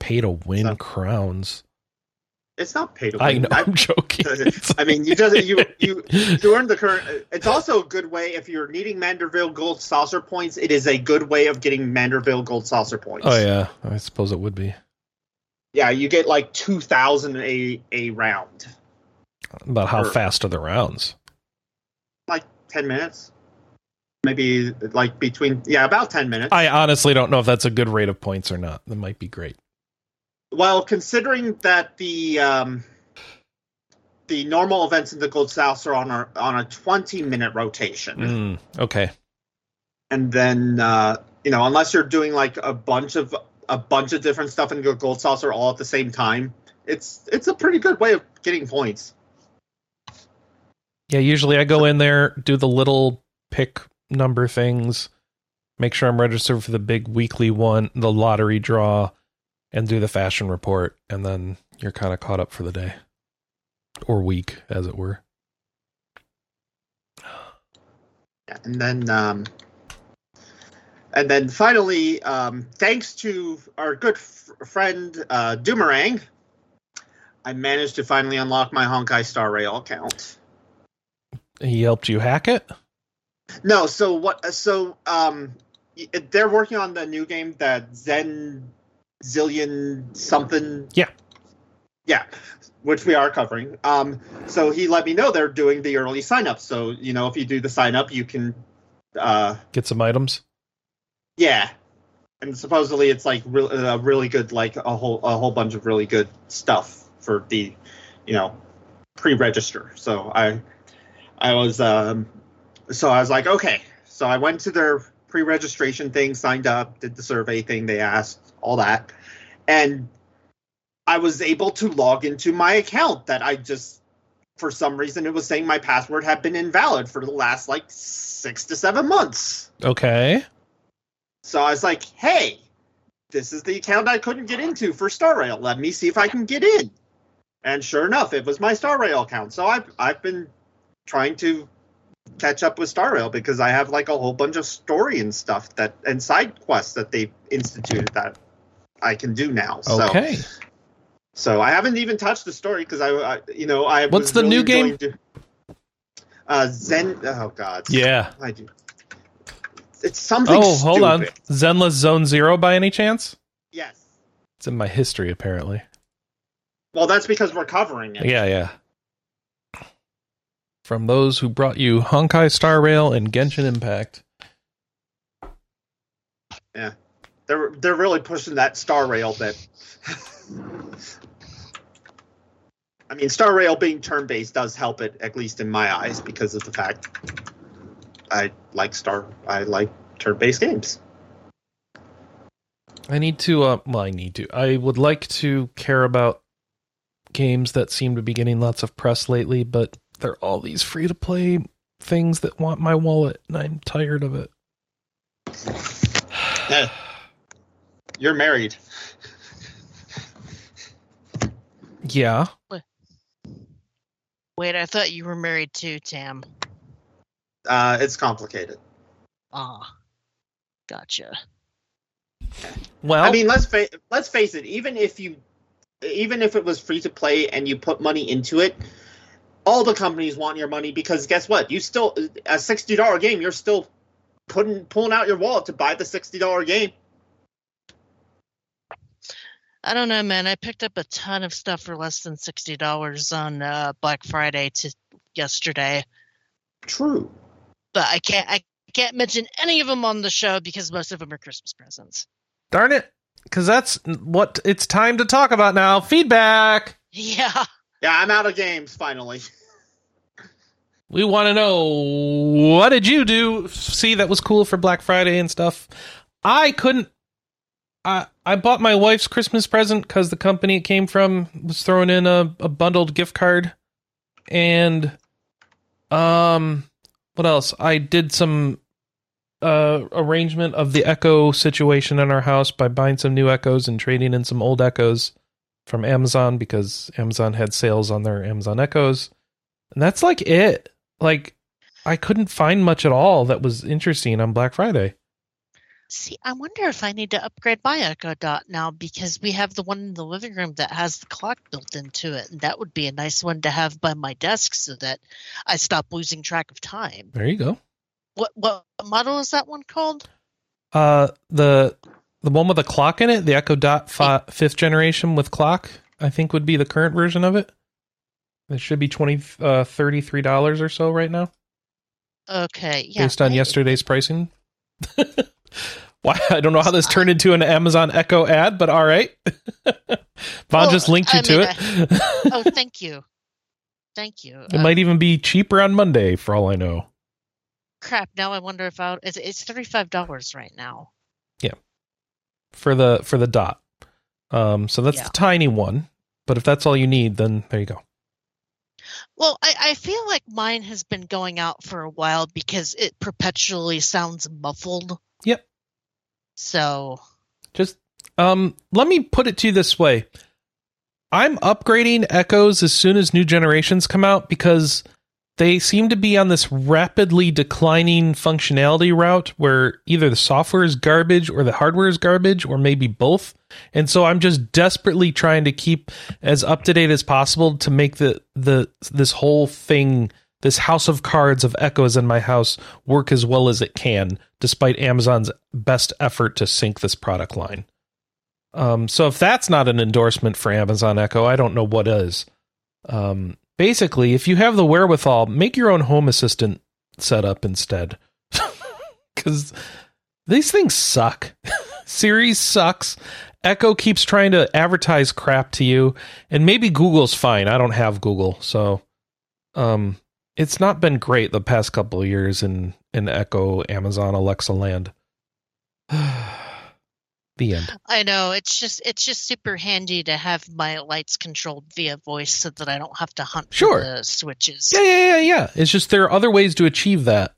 Pay to win So- crowns. It's not pay to I know. I'm joking. <laughs> I mean, you just you you <laughs> to earn the current. It's also a good way if you're needing Manderville Gold Saucer points. It is a good way of getting Manderville Gold Saucer points. oh yeah, I suppose it would be yeah. You get like two thousand a a round, about how Or- fast are the rounds? like ten minutes, maybe like between yeah about ten minutes. I honestly don't know if that's a good rate of points or not. That might be great. Well, considering that the um, the normal events in the Gold Saucer are on a on a twenty minute rotation. Mm, okay. and then uh, you know unless you're doing like a bunch of a bunch of different stuff in your gold saucer all at the same time it's it's a pretty good way of getting points Yeah, usually I go in there, do the little pick number things, make sure I'm registered for the big weekly one, the lottery draw, and do the fashion report, and then you're kind of caught up for the day. Or week, as it were. and then um and then finally um thanks to our good f- friend uh doomerang i managed to finally unlock my honkai star rail account He helped you hack it? No, so what? So um, they're working on the new game that Zen Zillion something. Yeah. yeah, which we are covering. Um, so he let me know they're doing the early sign up. So you know, if you do the sign up, you can, uh, Get some items? yeah. And supposedly it's like re- a really good, like a whole a whole bunch of really good stuff for the, you know, pre-register. So I, I was um, so I was like, okay. So I went to their pre-registration thing, signed up, did the survey thing they asked, all that, and I was able to log into my account that I just, for some reason, it was saying my password had been invalid for the last like six to seven months. Okay. So I was like, hey, this is the account I couldn't get into for Star Rail. Let me see if I can get in. And sure enough, it was my Star Rail account. So I've I've been trying to catch up with Star Rail because I have like a whole bunch of story and stuff that and side quests that they instituted that I can do now. So Okay. so I haven't even touched the story because I, I you know I What's the really new game? do- uh Zen oh god Yeah. I do it's something Oh, hold on. Zenless Zone Zero by any chance? yes It's in my history, apparently. Well, that's because we're covering it. Yeah, yeah. From those who brought you Honkai Star Rail and Genshin Impact. They're they're really pushing that Star Rail bit. I mean, Star Rail being turn based does help it, at least in my eyes, because of the fact I like Star. I like turn based games. I need to, uh, well, I need to. I would like to care about games that seem to be getting lots of press lately, but they're all these free to play things that want my wallet, and I'm tired of it. <sighs> You're married. Yeah. Wait, I thought you were married too, Tam. Uh, it's complicated. Ah, gotcha. Well, I mean, let's fa- let's face it. Even if you, even if it was free to play and you put money into it, all the companies want your money because guess what? You still a sixty dollar game. You're still putting pulling out your wallet to buy the sixty dollar game. I don't know, man. I picked up a ton of stuff for less than sixty dollars on uh, Black Friday to yesterday. True, but I can't. I can't mention any of them on the show because most of them are Christmas presents. Darn it! Because that's what it's time to talk about now. Feedback. Yeah. Yeah, I'm out of games finally. <laughs> We want to know what did you do? See that was cool for Black Friday and stuff. I couldn't I I bought my wife's Christmas present because the company it came from was throwing in a, a bundled gift card, and um, what else? I did some uh arrangement of the Echo situation in our house by buying some new Echoes and trading in some old Echoes from Amazon because Amazon had sales on their Amazon Echoes, and that's like it. Like I couldn't find much at all that was interesting on Black Friday. See, I wonder if I need to upgrade my Echo Dot now because we have the one in the living room that has the clock built into it, and that would be a nice one to have by my desk so that I stop losing track of time. There you go. What what model is that one called? Uh, the the one with the clock in it, the Echo Dot fi- fifth generation with clock, I think would be the current version of it. It should be twenty uh thirty three dollars or so right now. Okay, yeah. Based on yesterday's pricing. <laughs> Why I don't know how this turned into an Amazon Echo ad, but all right. <laughs> Vaughn just linked you I to mean, it. I, <laughs> oh, thank you, thank you. It um, might even be cheaper on Monday, for all I know. Crap! Now I wonder if I it's, it's thirty five dollars right now. Yeah, for the for the dot. Um, so that's yeah. the tiny one. But if that's all you need, then there you go. Well, I, I, feel like mine has been going out for a while because it perpetually sounds muffled. So just um let me put it to you this way. I'm upgrading Echoes as soon as new generations come out because they seem to be on this rapidly declining functionality route where either the software is garbage or the hardware is garbage or maybe both. And so I'm just desperately trying to keep as up to date as possible to make the the this whole thing this house of cards of echoes in my house work as well as it can, despite Amazon's best effort to sink this product line. Um, so if that's not an endorsement for Amazon Echo, I don't know what is. Um, basically, if you have the wherewithal, make your own home assistant setup instead, <laughs> because these things suck. <laughs> Siri sucks. Echo keeps trying to advertise crap to you, and maybe Google's fine. I don't have Google, so um, it's not been great the past couple of years in in Echo, Amazon, Alexa land. <sighs> the end. I know it's just it's just super handy to have my lights controlled via voice so that I don't have to hunt sure. for the switches. Yeah, yeah, yeah, yeah. It's just there are other ways to achieve that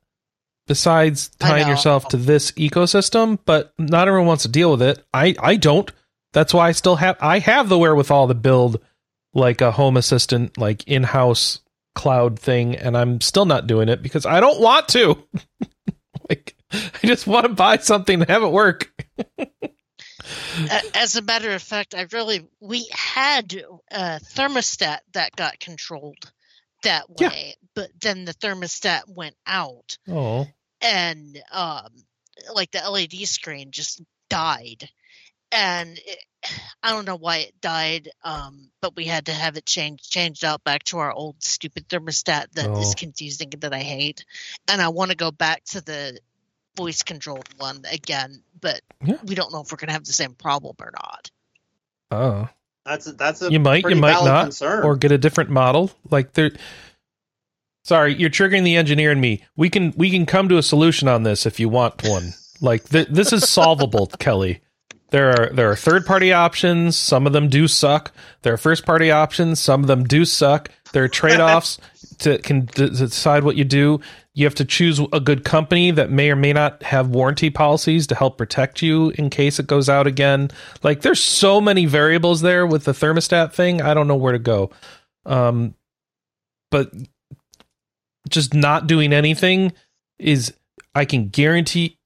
besides tying yourself to this ecosystem, but not everyone wants to deal with it. I I don't. That's why I still have I have the wherewithal to build like a home assistant like in-house cloud thing and I'm still not doing it because I don't want to. <laughs> like I just want to buy something and have it work. As a matter of fact, I really we had a thermostat that got controlled that way, yeah. but then the thermostat went out. Oh. And um like the LED screen just died. And it, I don't know why it died, um, but we had to have it changed changed out back to our old stupid thermostat that oh. is confusing that I hate, and I want to go back to the voice controlled one again, but yeah. we don't know if we're going to have the same problem or not. Oh, that's a, that's a you might you might not concern. or get a different model like there. Sorry, you're triggering the engineer and me. We can we can come to a solution on this if you want one. Like th- this is solvable, <laughs> Kelley. There are there are third party options. Some of them do suck. There are first party options. Some of them do suck. There are trade offs <laughs> to can to decide what you do. You have to choose a good company that may or may not have warranty policies to help protect you in case it goes out again. Like there's so many variables there with the thermostat thing. I don't know where to go. Um, but just not doing anything is I can guarantee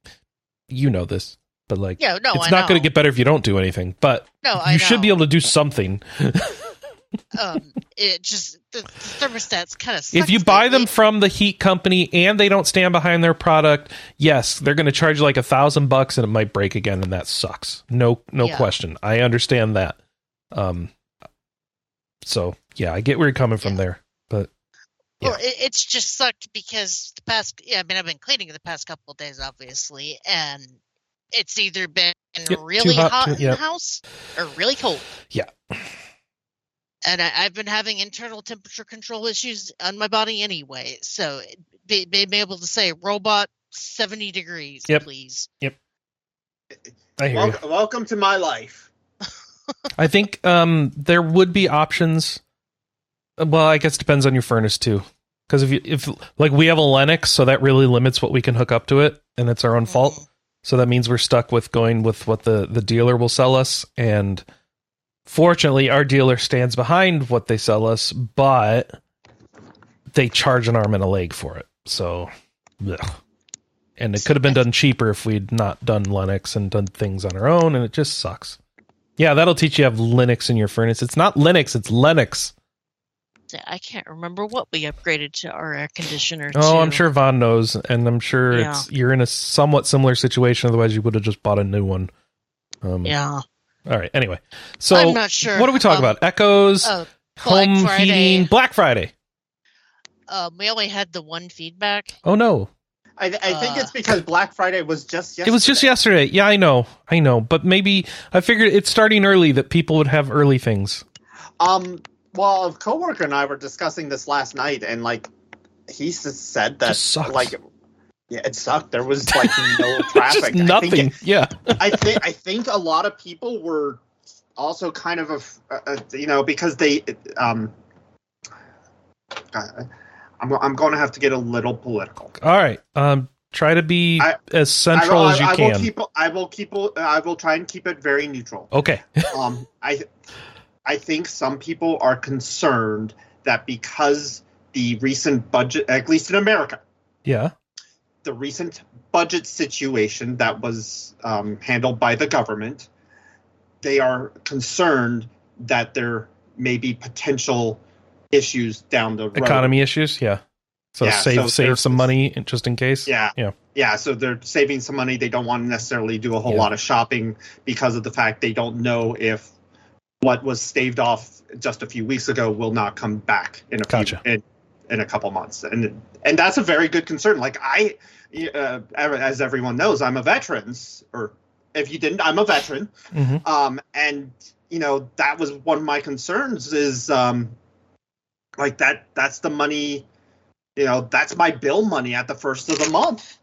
you know this but like, yeah, no, it's I not going to get better if you don't do anything. But no, you should be able to do something. <laughs> um, it just the, the thermostats kind of. If you buy them from the heat company and they don't stand behind their product, yes, they're going to charge you like a thousand bucks and it might break again, and that sucks. No, no yeah. question. I understand that. Um, so yeah, I get where you're coming from there, but yeah. well, it, it's just sucked because the past. Yeah, I mean, I've been cleaning the past couple of days, obviously, and it's either been yep, really hot, hot too, yep. in the house or really cold. Yeah. And I, have been having internal temperature control issues on my body anyway, so be, being able to say robot seventy degrees, yep. please. Yep. I hear welcome, you. welcome to my life. <laughs> I think um, there would be options. Well, I guess it depends on your furnace too. Because if you if like we have a Lennox, so that really limits what we can hook up to it, and it's our own fault. So that means we're stuck with going with what the the dealer will sell us, and fortunately, our dealer stands behind what they sell us, but they charge an arm and a leg for it. So, ugh. and it could have been done cheaper if we'd not done Linux and done things on our own, and it just sucks. Yeah, that'll teach you have Linux in your furnace. It's not Linux, it's Lennox. I can't remember what we upgraded to our air conditioner. Oh, to. I'm sure Vaughn knows, and I'm sure yeah. it's you're in a somewhat similar situation. Otherwise, you would have just bought a new one. Um, yeah. All right. Anyway, so I'm not sure. What do we talk um, about? Echoes, oh, home Friday. heating, Black Friday. Um, we only had the one feedback. Oh no. I, I think uh, it's because Black Friday was just yesterday. It was just yesterday. Yeah, I know. I know. But maybe I figured it's starting early that people would have early things. Um, well, a coworker and I were discussing this last night, and like he said that like yeah, it sucked. There was <laughs> like no traffic. nothing. It, yeah. I think I think a lot of people were also kind of a, a you know because they um. I'm I'm going to have to get a little political. All right. Um, try to be I, as central I, as you I, can. Will keep, I will keep. I will try and keep it very neutral. Okay. <laughs> um, I I think some people are concerned that because the recent budget, at least in America, yeah, the recent budget situation that was um, handled by the government, they are concerned that there may be potential issues down the road. Economy issues, yeah. So yeah, save so save some money just in case. Yeah, yeah, yeah. So they're saving some money. They don't want to necessarily do a whole yeah. lot of shopping because of the fact they don't know if what was staved off just a few weeks ago will not come back in a gotcha. few in, in a couple months. And and that's a very good concern. Like i uh, as everyone knows i'm a veteran or if you didn't i'm a veteran. Mm-hmm. um and you know that was one of my concerns is um like that that's the money you know that's my bill money at the first of the month.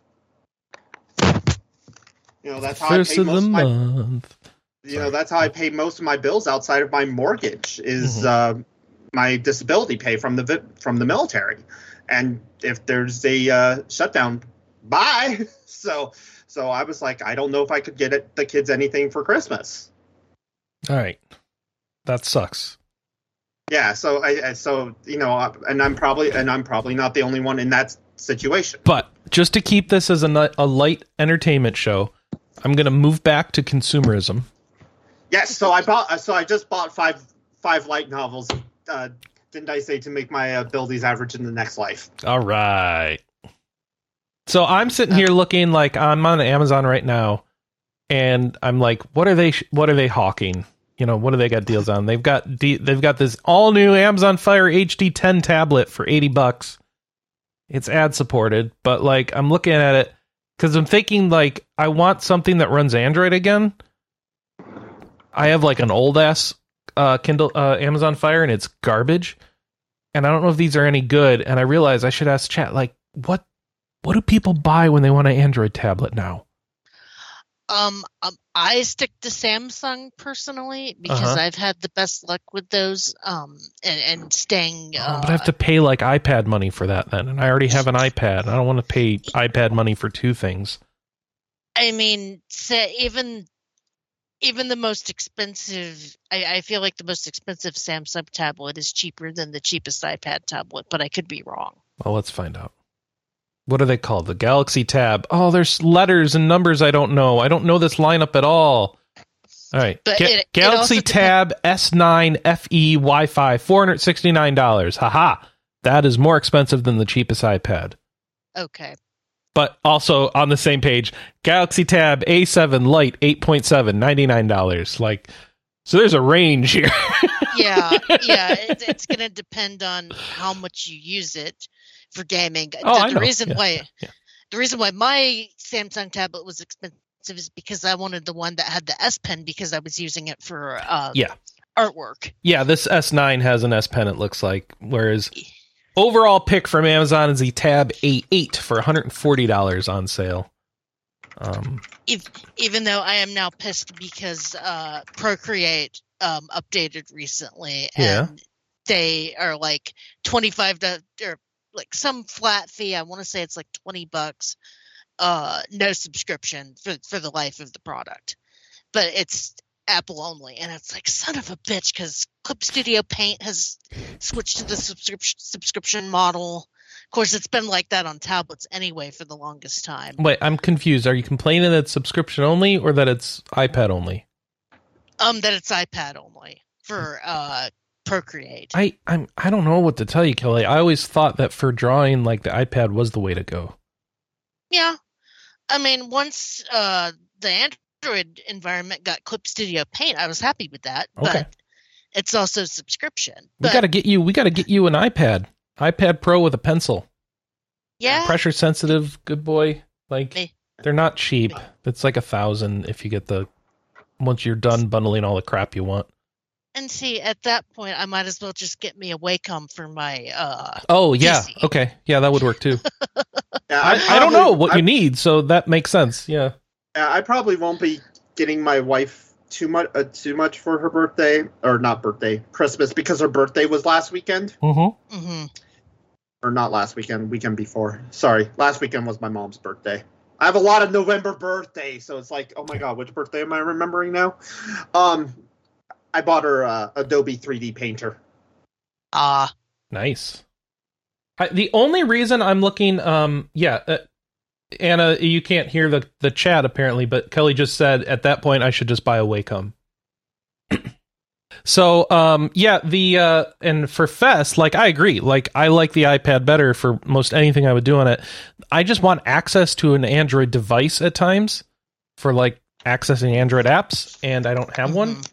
You know that's how first I pay most of my, month you Sorry. know that's how I pay most of my bills outside of my mortgage is mm-hmm. uh, my disability pay from the from the military, and if there's a uh, shutdown, bye. <laughs> So so I was like, I don't know if I could get it, the kids anything for Christmas. All right, that sucks. Yeah, so I so you know, uh, and I'm probably and I'm probably not the only one in that situation. But just to keep this as a, a light entertainment show, I'm going to move back to consumerism Yes, so I bought. Uh, so I just bought five five light novels. Uh, didn't I say to make my abilities average in the next life? All right. So I'm sitting here looking like I'm on Amazon right now, and I'm like, what are they? What are they hawking? You know, what do they got deals on? They've got they've got this all new Amazon Fire HD 10 tablet for 80 bucks. It's ad supported, but like I'm looking at it because I'm thinking like I want something that runs Android again I have like an old ass uh, Kindle uh, Amazon Fire and it's garbage. And I don't know if these are any good. And I realize I should ask chat like what what do people buy when they want an Android tablet now? Um, um I stick to Samsung personally because uh-huh. I've had the best luck with those. Um, and, and staying. Uh, oh, but I have to pay like iPad money for that then, and I already have an iPad. I don't want to pay iPad money for two things. I mean, even even the most expensive I, I, feel like the most expensive samsung tablet is cheaper than the cheapest ipad tablet but i could be wrong. Well let's find out. What are they called? The galaxy tab. Oh there's letters and numbers i don't know. I don't know this lineup at all. All right. Ga- it, galaxy it tab s9 fe wi-fi $469 haha that is more expensive than the cheapest ipad. Okay but also on the same page, Galaxy Tab A7 Lite 8.7, $99. Like, So there's a range here. <laughs> yeah, yeah. It, it's going to depend on how much you use it for gaming. Oh, the, the reason Yeah, why yeah. the reason why my Samsung tablet was expensive is because I wanted the one that had the S Pen because I was using it for uh, Yeah. artwork. Yeah, this S9 has an S Pen, it looks like. Whereas overall pick from Amazon is the Tab A8 for $140 on sale. Um, Ev- even though I am now pissed because uh, Procreate um, updated recently Yeah. and they are like 25 to or like some flat fee. I want to say it's like 20 bucks. Uh, no subscription for for the life of the product, but it's Apple only, and it's like son of a bitch because Clip Studio Paint has switched to the subscription subscription model. Of course, it's been like that on tablets anyway for the longest time. wait, I'm confused. Are you complaining that it's subscription only or that it's iPad only? Um, that it's iPad only for uh Procreate. I I'm I don't know what to tell you, Kelley. I always thought that for drawing, like the iPad was the way to go. Yeah, I mean, once uh the Android environment got Clip Studio Paint, I was happy with that. Okay. But it's also subscription. We got to get you. We got to get you an iPad, iPad Pro with a pencil, yeah, pressure sensitive, good boy. Like Me. they're not cheap. It's like a thousand if you get the once you're done bundling all the crap you want. and see, at that point, I might as well just get me a Wacom for my uh. Oh yeah, PC. okay, yeah, that would work too. <laughs> Yeah, I, I don't know what I, you need, so that makes sense. Yeah. Yeah, I probably won't be getting my wife too much uh, too much for her birthday or not birthday, Christmas because her birthday was last weekend Mm-hmm. hmm or not last weekend, weekend before. Sorry, last weekend was my mom's birthday. I have a lot of November birthdays, so it's like, oh my god, which birthday am I remembering now? Um, I bought her uh, Adobe 3D Painter. Ah, Nice. I, the only reason I'm looking, um, yeah, uh, Anna, you can't hear the the chat apparently, but Kelley just said at that point I should just buy a Wacom. so, um, yeah, the uh, and for Fess, like I agree, like I like the iPad better for most anything I would do on it. I just want access to an Android device at times for like accessing Android apps, and I don't have one. mhm.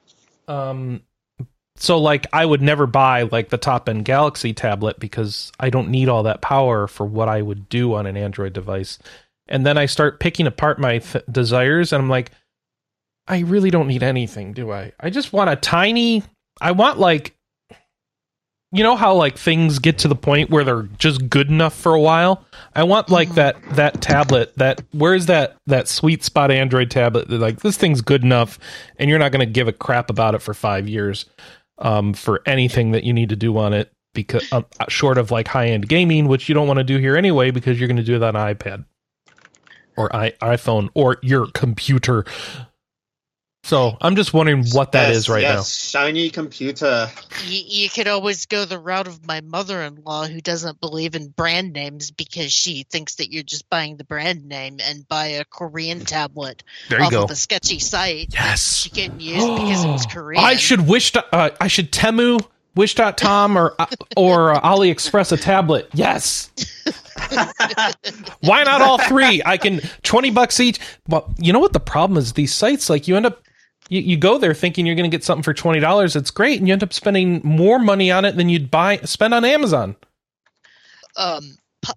Um, so like I would never buy like the top end Galaxy tablet because I don't need all that power for what I would do on an Android device. And then I start picking apart my th- desires, and I'm like, I really don't need anything, do I? I just want a tiny. I want like, you know how like things get to the point where they're just good enough for a while. I want like Mhm. that that tablet that where's that that sweet spot Android tablet that like this thing's good enough, and you're not going to give a crap about it for five years, um, for anything that you need to do on it because um, short of like high end gaming, which you don't want to do here anyway because you're going to do that on iPad or I- iPhone or your computer. So I'm just wondering what that is Yes, right yes, Shiny computer. You, you could always go the route of my mother-in-law who doesn't believe in brand names because she thinks that you're just buying the brand name and buy a Korean tablet. There you off go. of a sketchy site that Yes. she couldn't use because it was <gasps> Korean. I should wish. Uh, I should Temu, Wish.com, or or uh, AliExpress a tablet. Yes. <laughs> Why not all three? I can twenty bucks each. Well, you know what the problem is? These sites, like you end up, you, you go there thinking you're going to get something for twenty dollars. It's great, and you end up spending more money on it than you'd buy spend on Amazon. um po-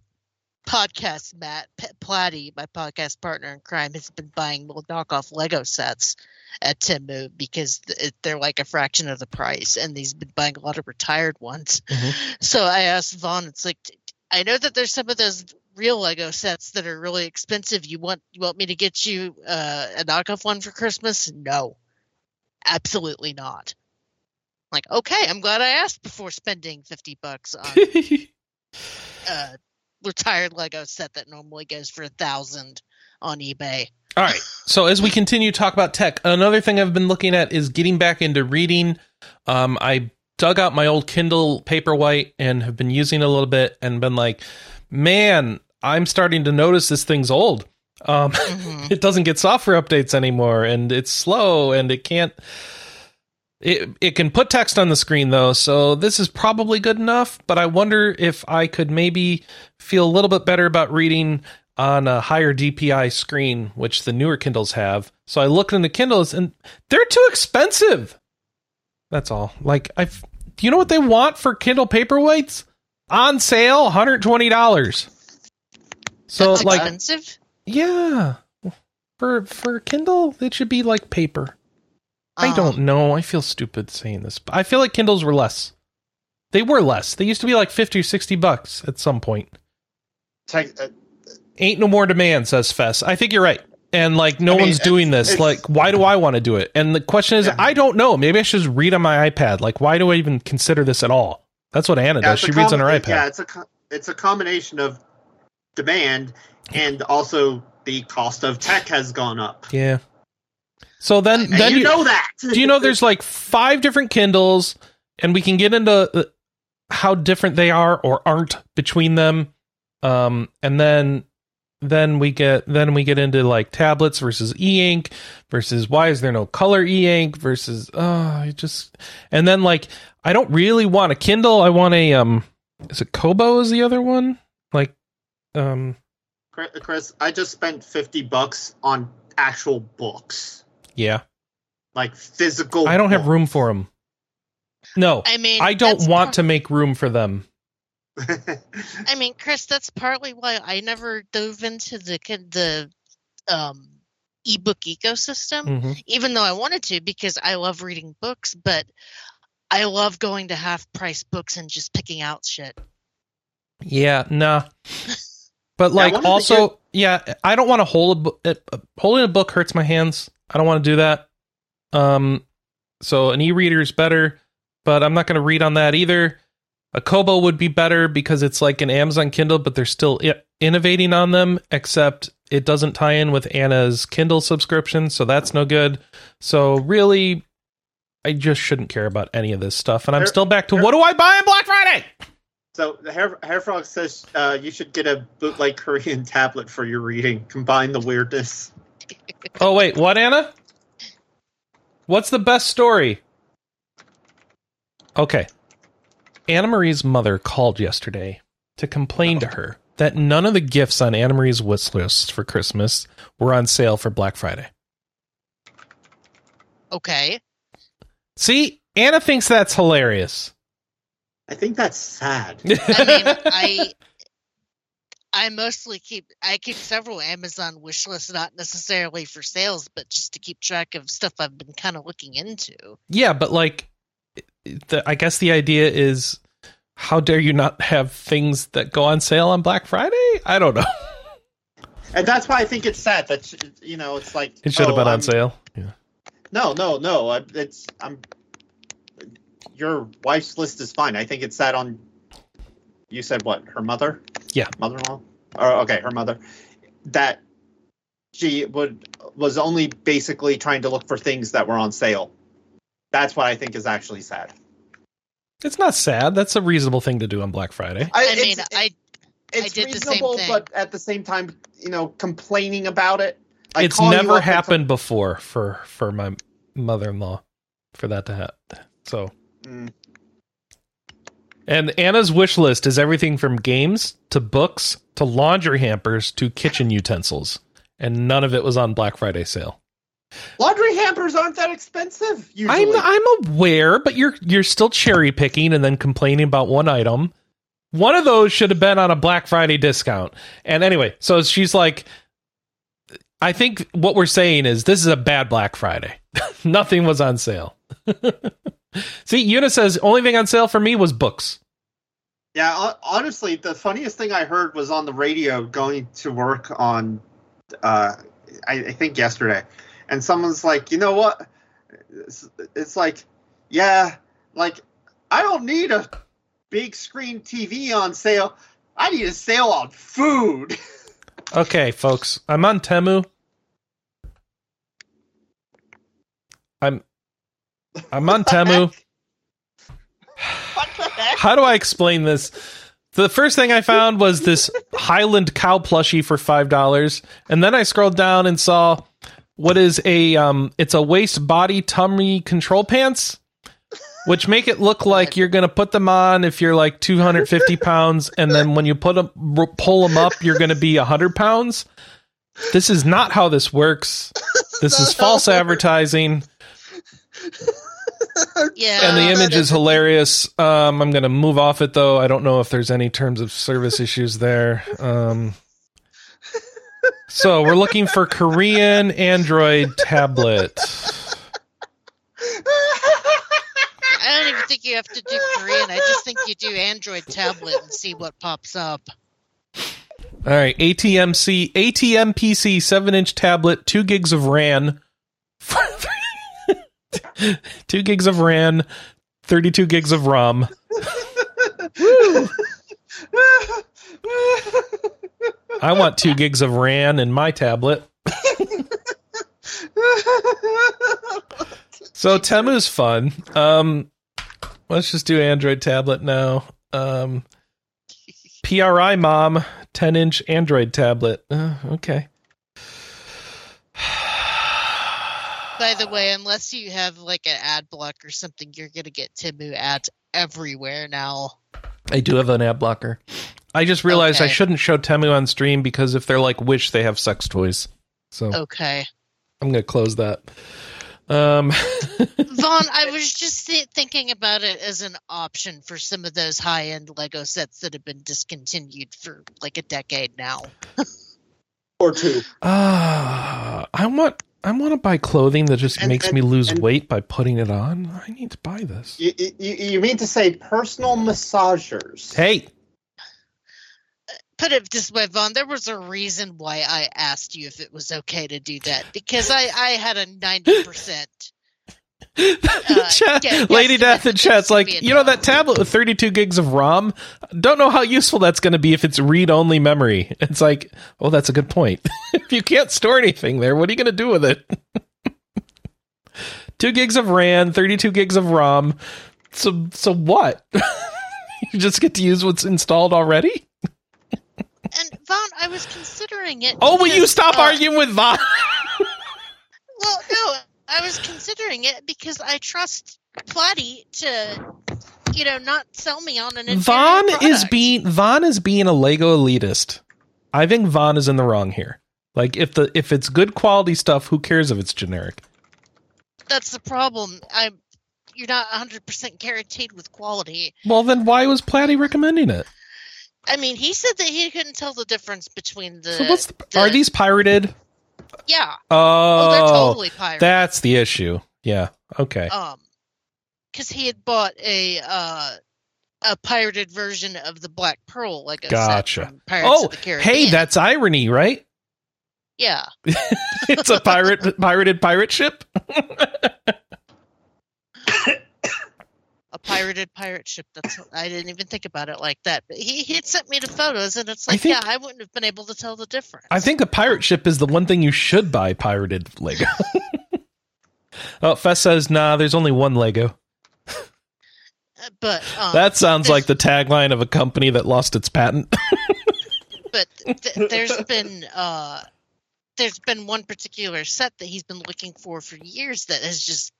podcast Matt P- Platty, my podcast partner in crime, has been buying little knockoff Lego sets at Temu because th- they're like a fraction of the price, and he's been buying a lot of retired ones. Mhm. So I asked Vaughn, it's like I know that there's some of those real Lego sets that are really expensive. You want you want me to get you uh, a knockoff one for Christmas? No, absolutely not. Like, okay, I'm glad I asked before spending fifty bucks on <laughs> uh, retired Lego set that normally goes for a thousand on eBay. All right. So as we continue to talk about tech, another thing I've been looking at is getting back into reading. Um, I dug out my old Kindle Paperwhite and have been using it a little bit and been like, man, I'm starting to notice this thing's old. Um, Mhm. <laughs> it doesn't get software updates anymore and it's slow and it can't it it can put text on the screen though so this is probably good enough but i wonder if i could maybe feel a little bit better about reading on a higher dpi screen which the newer kindles have so i looked into kindles and they're too expensive That's all. Like I, do you know what they want for Kindle Paperweights? On sale, one hundred twenty dollars. So That's like, expensive. yeah, for for Kindle, it should be like paper. I Oh. don't know. I feel stupid saying this. But I feel like Kindles were less. They were less. They used to be like 50 or 60 bucks at some point. Tech, uh, Ain't no more demand, says Fess. I think you're right. And like no I mean, one's doing this. Like, why do I want to do it? And the question is, Yeah. I don't know. Maybe I should just read on my iPad. Like, why do I even consider this at all? That's what Anna yeah, does. She a reads on her iPad. Yeah, it's a it's a combination of demand and also the cost of tech has gone up. Yeah. So then, And then you, you, know that. <laughs> do you know there's like five different Kindles, and we can get into uh, how different they are or aren't between them. Um, and then then we get then we get into like tablets versus e-ink versus why is there no color e-ink versus oh I just and then like I don't really want a Kindle. I want a um is it Kobo is the other one? Like um Chris- Chris, I just spent fifty bucks on actual books, yeah. like physical. I don't have room for them. No. I mean, I don't want par- to make room for them. I mean, Chris, that's partly why I never dove into the ki- the um ebook ecosystem, Mhm. even though I wanted to because I love reading books, but I love going to half price books and just picking out shit. Yeah, nah. But like one of the also, yeah, I don't want to hold a book. Uh, holding a book hurts my hands. I don't want to do that. Um, so an e-reader is better, but I'm not going to read on that either. A Kobo would be better because it's like an Amazon Kindle, but they're still I- innovating on them. Except it doesn't tie in with Anna's Kindle subscription, so that's no good. So really, I just shouldn't care about any of this stuff. And I'm There- still back to there- what do I buy on Black Friday? So the hair hair frog says uh, you should get a bootleg Korean tablet for your reading. Combine the weirdness. Oh wait, what Anna? What's the best story? Okay. Anna Marie's mother called yesterday to complain to her that none of the gifts on Anna Marie's wish list for Christmas were on sale for Black Friday. Okay. See, Anna thinks that's hilarious. I think that's sad. <laughs> I mean, I I mostly keep I keep several Amazon wish lists, not necessarily for sales, but just to keep track of stuff I've been kind of looking into. yeah, but like the, I guess the idea is how dare you not have things that go on sale on Black Friday? I don't know. <laughs> and that's why I think it's sad that you know it's like It should have oh, been on I'm- sale. Yeah. No, no, no. It's I'm. Your wife's list is fine. I think it's sad on. You said what? Her mother? Yeah. Mother-in-law. Or okay, her mother. That she would was only basically trying to look for things that were on sale. That's what I think is actually sad. It's not sad. That's a reasonable thing to do on Black Friday. I, it's- mean, I it's did the same reasonable, thing. but at the same time, you know, complaining about it. Like it's never up and happened before for for my mother-in-law for that to happen. So, Mm. and Anna's wish list is everything from games to books to laundry hampers to kitchen utensils, and none of it was on Black Friday sale. Laundry hampers aren't that expensive. Usually, I'm I'm aware, but you're you're still cherry picking and then complaining about one item. One of those should have been on a Black Friday discount. And anyway, so she's like I think what we're saying is this is a bad Black Friday. <laughs> Nothing was on sale. <laughs> See, Una says only thing on sale for me was books. Yeah, honestly, the funniest thing I heard was on the radio going to work on, uh, I, I think yesterday, and someone's like, you know what? It's, it's like, yeah, like I don't need a big screen TV on sale. I need a sale on food. <laughs> Okay, folks, I'm on Temu. I'm I'm on Temu. what the heck? How do I explain this? The first thing I found was this Highland cow plushie for five dollars, and then I scrolled down and saw what is a um, it's a waist body tummy control pants, which make it look like you're gonna put them on if you're like 250 <laughs> pounds, and then when you put them pull them up, you're gonna be 100 pounds. This is not how this works. This is false advertising. Yeah. and the image is hilarious. Um, I'm going to move off it though. I don't know if there's any terms of service issues there. Um, so we're looking for Korean Android tablet. I don't even think you have to do Korean. I just think you do Android tablet and see what pops up. All right, ATMC ATM PC seven inch tablet, two gigs of RAM, <laughs> two gigs of RAM, thirty two gigs of ROM. <laughs> I want two gigs of RAM in my tablet. <laughs> so Temu's fun. Um, let's just do Android tablet now. Um, PRI mom, ten inch Android tablet. Uh, okay. By the way, unless you have like an ad block or something, you're gonna get Temu ads everywhere now. I do have an ad blocker. I just realized I shouldn't show Temu on stream because if they're like Wish, they have sex toys. So Okay. I'm gonna close that. Um, <laughs> Vaughn, I was just th- thinking about it as an option for some of those high end Lego sets that have been discontinued for like a decade now. <laughs> or two. ah, I want I want to buy clothing that just And- makes and- me lose and- weight by putting it on. I need to buy this. You, you, you mean to say personal massagers? Hey, Put it this way, Vaughn, there was a reason why I asked you if it was okay to do that because I, I had a 90%. Uh, <laughs> Chat- yeah, Lady Death in chat's like, you know that tablet with 32 gigs of ROM? Don't know how useful that's going to be if it's read only memory. It's like, oh, that's a good point. <laughs> if you can't store anything there, what are you going to do with it? <laughs> Two gigs of RAM, 32 gigs of ROM. So, so what? you just get to use what's installed already? Vaughn, I was considering it. Oh, will you stop uh, arguing with Vaughn? Well, no, I was considering it because I trust Platy to, you know, not sell me on an Vaughn is being Vaughn is being a Lego elitist. I think Vaughn is in the wrong here. Like if the if it's good quality stuff, who cares if it's generic? That's the problem. I'm. You're not 100% guaranteed with quality. Well, then why was Platty recommending it? I mean, he said that he couldn't tell the difference between the. so what's the, the- are these pirated? Yeah. Oh, Oh, they're totally pirated. that's the issue. Yeah. Okay. um, because he had bought a uh a pirated version of the Black Pearl Gotcha. set from Pirates oh, of the Caribbean. hey, that's irony, right? yeah. <laughs> it's a pirate pirated pirate ship. <laughs> <laughs> a pirated pirate ship. That's I didn't even think about it like that. But he he had sent me the photos, and it's I like, think- yeah, I wouldn't have been able to tell the difference. I think a pirate ship is the one thing you should buy pirated Lego. <laughs> oh, Fess says, nah, there's only one Lego. Uh, but um, That sounds like the tagline of a company that lost its patent. <laughs> but th- there's been uh there's been one particular set that he's been looking for for years that has just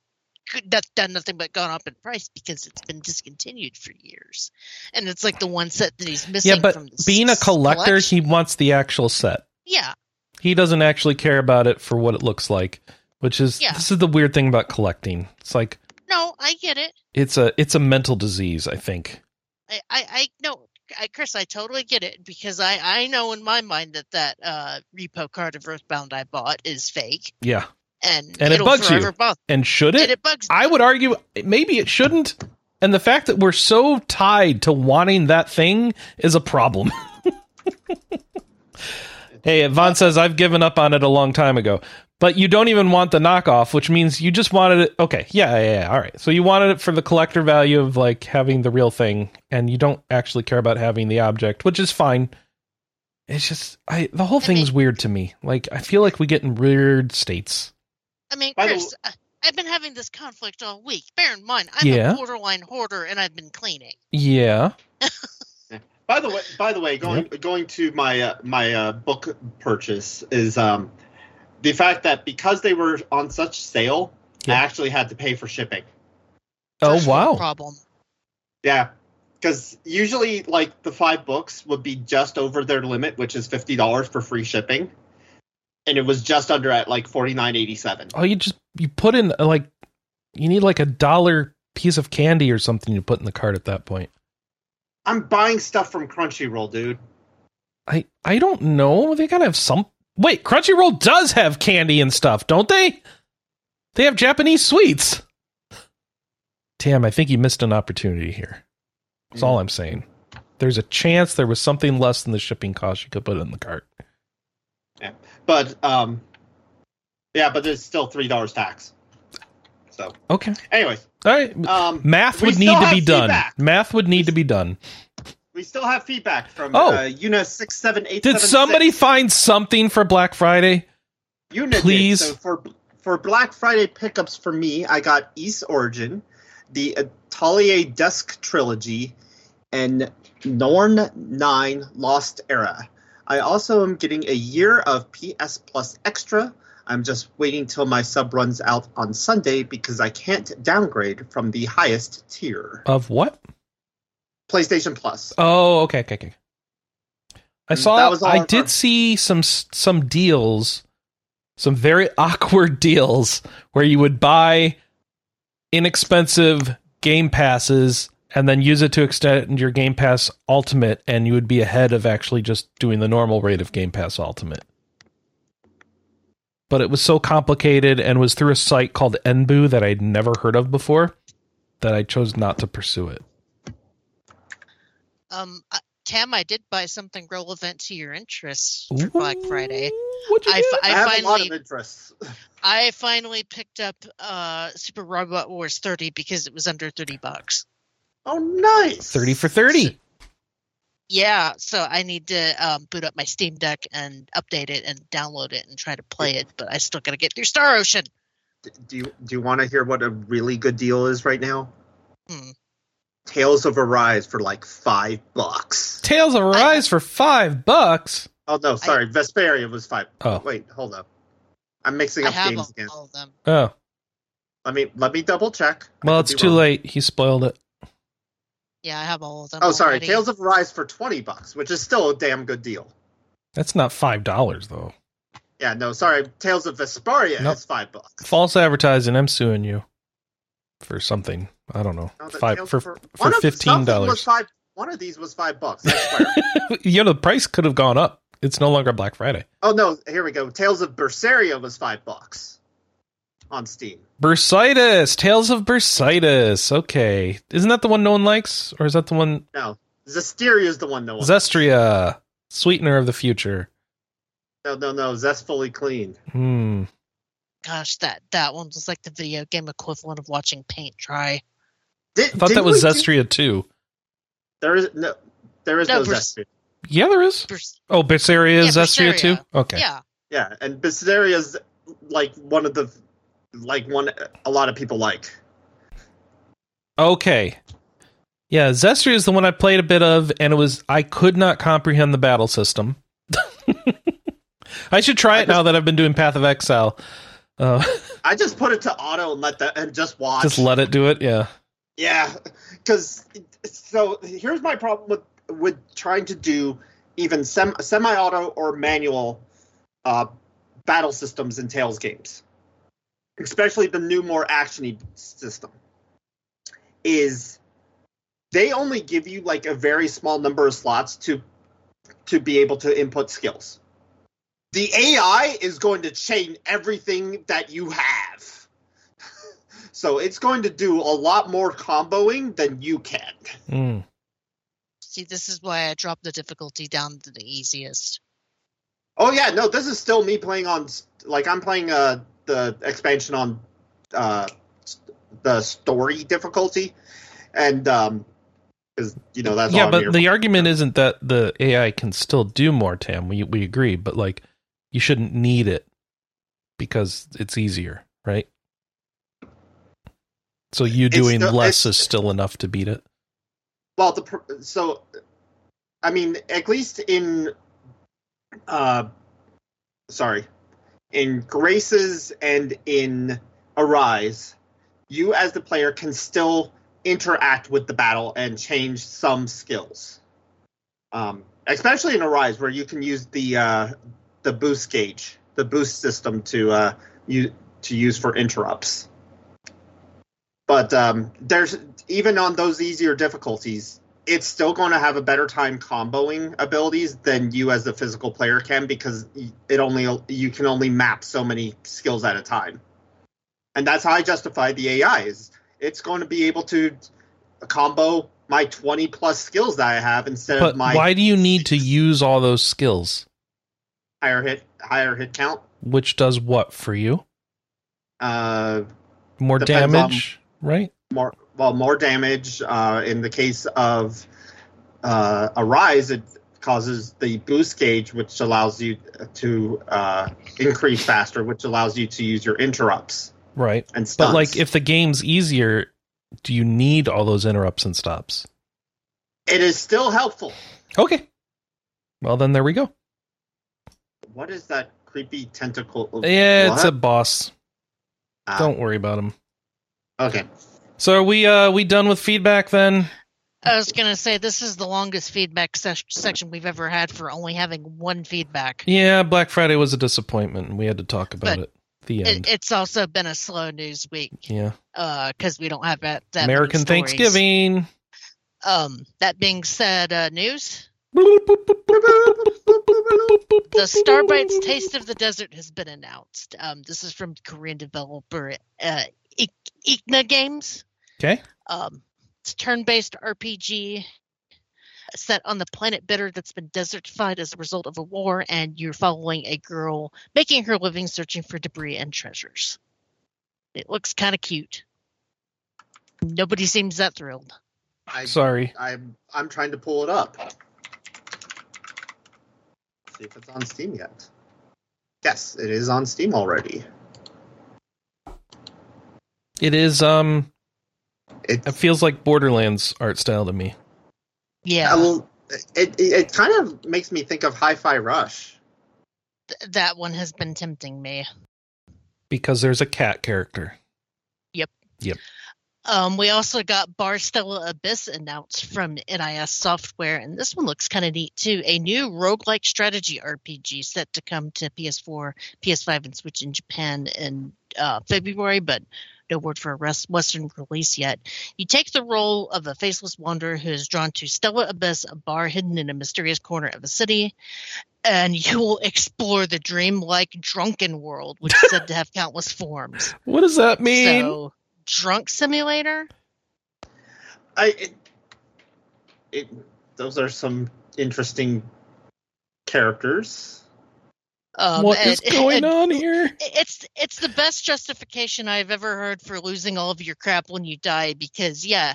not done nothing but gone up in price because it's been discontinued for years and it's like the one set that he's missing yeah, but being a collector, collection. he wants the actual set. yeah He doesn't actually care about it for what it looks like, which is Yeah. this is the weird thing about collecting. It's like no i get it it's a it's a mental disease, I think. i i, I no I, Chris, I totally get it because I, I know in my mind that that uh, repo card of Earthbound I bought is fake, Yeah. And, And it bugs you. bug- And should and it? it bugs I would argue maybe it shouldn't. And the fact that we're so tied to wanting that thing is a problem. <laughs> hey, Vaughn says I've given up on it a long time ago. But you don't even want the knockoff, which means you just wanted it. Okay, yeah, yeah, yeah. All right. So you wanted it for the collector value of like having the real thing, and you don't actually care about having the object, which is fine. It's just I the whole I thing's mean- weird to me. Like I feel like we get in weird states. I mean, By Chris, I- I've been having this conflict all week. Bear in mind, I'm Yeah. a borderline hoarder, and I've been cleaning. Yeah. <laughs> By the way, by the way, going going to my uh, my uh, book purchase is um, the fact that because they were on such sale, Yeah. I actually had to pay for shipping. Oh First world wow. Problem. Yeah, because usually like the five books would be just over their limit, which is fifty dollars for free shipping, and it was just under at like forty nine eighty seven. Oh, you just you put in uh, like You need like a dollar piece of candy or something to put in the cart at that point. I'm buying stuff from Crunchyroll, dude. I I don't know. They gotta have some. Wait, Crunchyroll does have candy and stuff, don't they? They have Japanese sweets. Damn, I think you missed an opportunity here. That's all I'm saying. There's a chance there was something less than the shipping cost you could put in the cart. Yeah, but um, yeah, but there's still three dollars tax. So Okay. anyways, All right. um, Math would need to be done. feedback. Math would need to be done. we still have feedback from Oh. uh, Una six seven eight. Did somebody find something for Black Friday? Una please? So for for Black Friday pickups for me, I got Ys Origin, the Atelier Dusk trilogy, and Norn Nine Last Era. I also am getting a year of PS Plus Extra. I'm just waiting till my sub runs out on Sunday because I can't downgrade from the highest tier. Of what? PlayStation Plus. Oh, okay, okay, okay. I Mm, saw. that was all I did our- see some some deals, some very <laughs> awkward deals where you would buy inexpensive Game Passes and then use it to extend your Game Pass Ultimate, and you would be ahead of actually just doing the normal rate of Game Pass Ultimate. But it was so complicated and was through a site called Enbu that I'd never heard of before that I chose not to pursue it. Um, uh, Tam, I did buy something relevant to your interests for Black Friday. What'd you I, get? fi- I, I have a lot of finally, interests. <laughs> I finally picked up uh Super Robot Wars 30 because it was under 30 bucks. Oh, nice. 30 for 30. Yeah, so I need to um, boot up my Steam Deck and update it and download it and try to play it, but I still got to get through Star Ocean. Do you do you want to hear what a really good deal is right now? Hmm. Tales of Arise for like five bucks. Tales of Arise for five bucks. Oh no, sorry, Vesperia was five. Oh. wait, hold up. I'm mixing I up have games all, again. all of them. Oh, Let me let me double check. Well, it's too wrong. late. He spoiled it. Yeah, I have all of them. Oh, sorry, already. Tales of Arise for twenty bucks, which is still a damn good deal. That's not five dollars though. Yeah, no, sorry, Tales of Vesperia Nope. is five bucks. False advertising. I'm suing you for something. I don't know. No, Five Tales for of- for one of- fifteen something was dollars. Five. One of these was five bucks. I swear. <laughs> you know, the price could have gone up. It's no longer Black Friday. oh no, here we go. Tales of Berseria was five bucks on Steam. Bursitis. Tales of Bursitis. Okay, isn't that the one no one likes, or is that the one No, Zestiria is the one no one. Zestiria, sweetener of the future? no, no, no. Zestfully clean. Hmm. Gosh, that that one was like the video game equivalent of watching paint dry. Did, I thought that was we do- Zestiria too. There is no. There is No, no, Bers- Zestiria. Yeah, there is. Bers- Oh, Berseria is Yeah, Zestiria too. Okay. Yeah, Yeah, and Berseria is like one of the like one a lot of people like. Okay. Yeah, Zestiria is the one I played a bit of, and it was I could not comprehend the battle system. <laughs> I should try I it now that I've been doing Path of Exile. Uh, <laughs> I just put it to auto and let that and just watch. just let it do it. Yeah. Yeah, because so here's my problem with with trying to do even sem- semi-auto or manual uh, battle systems in Tales games, especially the new more actiony system. Is they only give you like a very small number of slots to to be able to input skills. The AI is going to chain everything that you have. <laughs> So it's going to do a lot more comboing than you can. Mm. see, this is why I dropped the difficulty down to the easiest. Oh yeah, no, this is still me playing on like I'm playing uh the expansion on uh the story difficulty, and um because you know that's Yeah, but the argument isn't that the AI can still do more, Tam. We we agree, but like you shouldn't need it because it's easier, right? So you doing still- less is still enough to beat it. Well, the so, I mean, at least in, uh, sorry, in Graces and in Arise, you as the player can still interact with the battle and change some skills. Um, especially in Arise, where you can use the uh, the boost gauge, the boost system to uh, you to use for interrupts. But um, there's even on those easier difficulties, it's still going to have a better time comboing abilities than you as a physical player can because it only you can only map so many skills at a time. And that's how I justify the AI is it's going to be able to combo my 20 plus skills that I have instead but of my why do you need to use all those skills? higher hit higher hit count. Which does what for you? Uh More damage, right? more well more damage uh, in the case of uh, rise, it causes the boost gauge which allows you to uh, increase faster which allows you to use your interrupts Right. and stuff But like if the game's easier, do you need all those interrupts and stops? it is still helpful Okay. Well then there we go. what is that creepy tentacle Yeah, it's a boss. Ah, Don't worry about him. okay So are we uh we done with feedback then? I was gonna say this is the longest feedback se- section we've ever had for only having one feedback. Yeah, Black Friday was a disappointment and we had to talk about But it. The end. It, it's also been a slow news week yeah. because we don't have that, that American. Thanksgiving. Um, that being said, uh, news: the Starbites Taste of the Desert has been announced. Um, this is from Korean developer uh, Ik- Ikina Games. Okay. Um, it's a turn-based RPG set on the planet Bitter that's been desertified as a result of a war, and you're following a girl making her living searching for debris and treasures. It looks kind of cute. Nobody seems that thrilled. I, Sorry. I'm I'm trying to pull it up see if it's on Steam yet yes it is on Steam already It is um it, it feels like Borderlands art style to me. Yeah, Uh, well, it, it it kind of makes me think of Hi-Fi Rush. th- that one has been tempting me. Because there's a cat character. Yep. Yep. Um, we also got Bar Stella Abyss announced from NIS Software, and this one looks kind of neat too. A new roguelike strategy RPG set to come to PS4, PS5, and Switch in Japan in uh, February, but no word for a rest- Western release yet. You take the role of a faceless wanderer who is drawn to Stella Abyss, a bar hidden in a mysterious corner of a city, and you will explore the dreamlike drunken world, which is said to have countless forms. <laughs> What does that mean? So, drunk simulator. I it, it those are some interesting characters. Um, what and- is going and on here? It's it's the best justification I've ever heard for losing all of your crap when you die. Because yeah,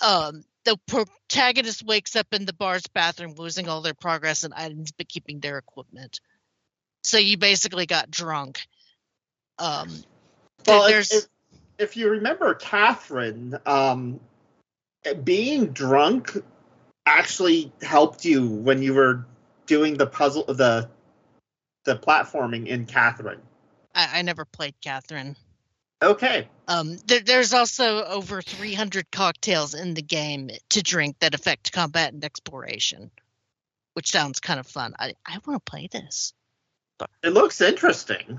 um, the protagonist wakes up in the bar's bathroom, losing all their progress and items, but keeping their equipment. So you basically got drunk. Um, Well, if, there's if, if you remember Catherine, um, being drunk actually helped you when you were doing the puzzle, the the platforming in Catherine. I, I never played Catherine. Okay, Um, there, there's also over 300 cocktails in the game to drink that affect combat and exploration, which sounds kind of fun. I, I want to play this. it looks interesting.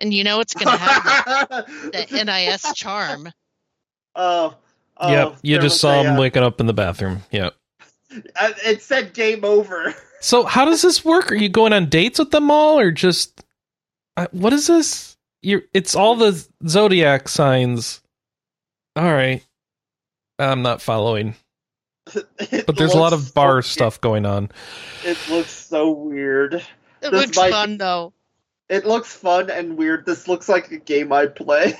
And you know it's going to have the, the NIS charm. <laughs> Oh, oh, yep. You just saw a, him uh, waking up in the bathroom. Yep. uh, It said game over. So how does this work? Are you going on dates with them all, or just uh, what is this? You it's all the zodiac signs. All right, I'm not following, <laughs> but there's a lot of bar so- stuff going on. It looks so weird. It This looks might- fun though. It looks fun and weird. This looks like a game I'd play.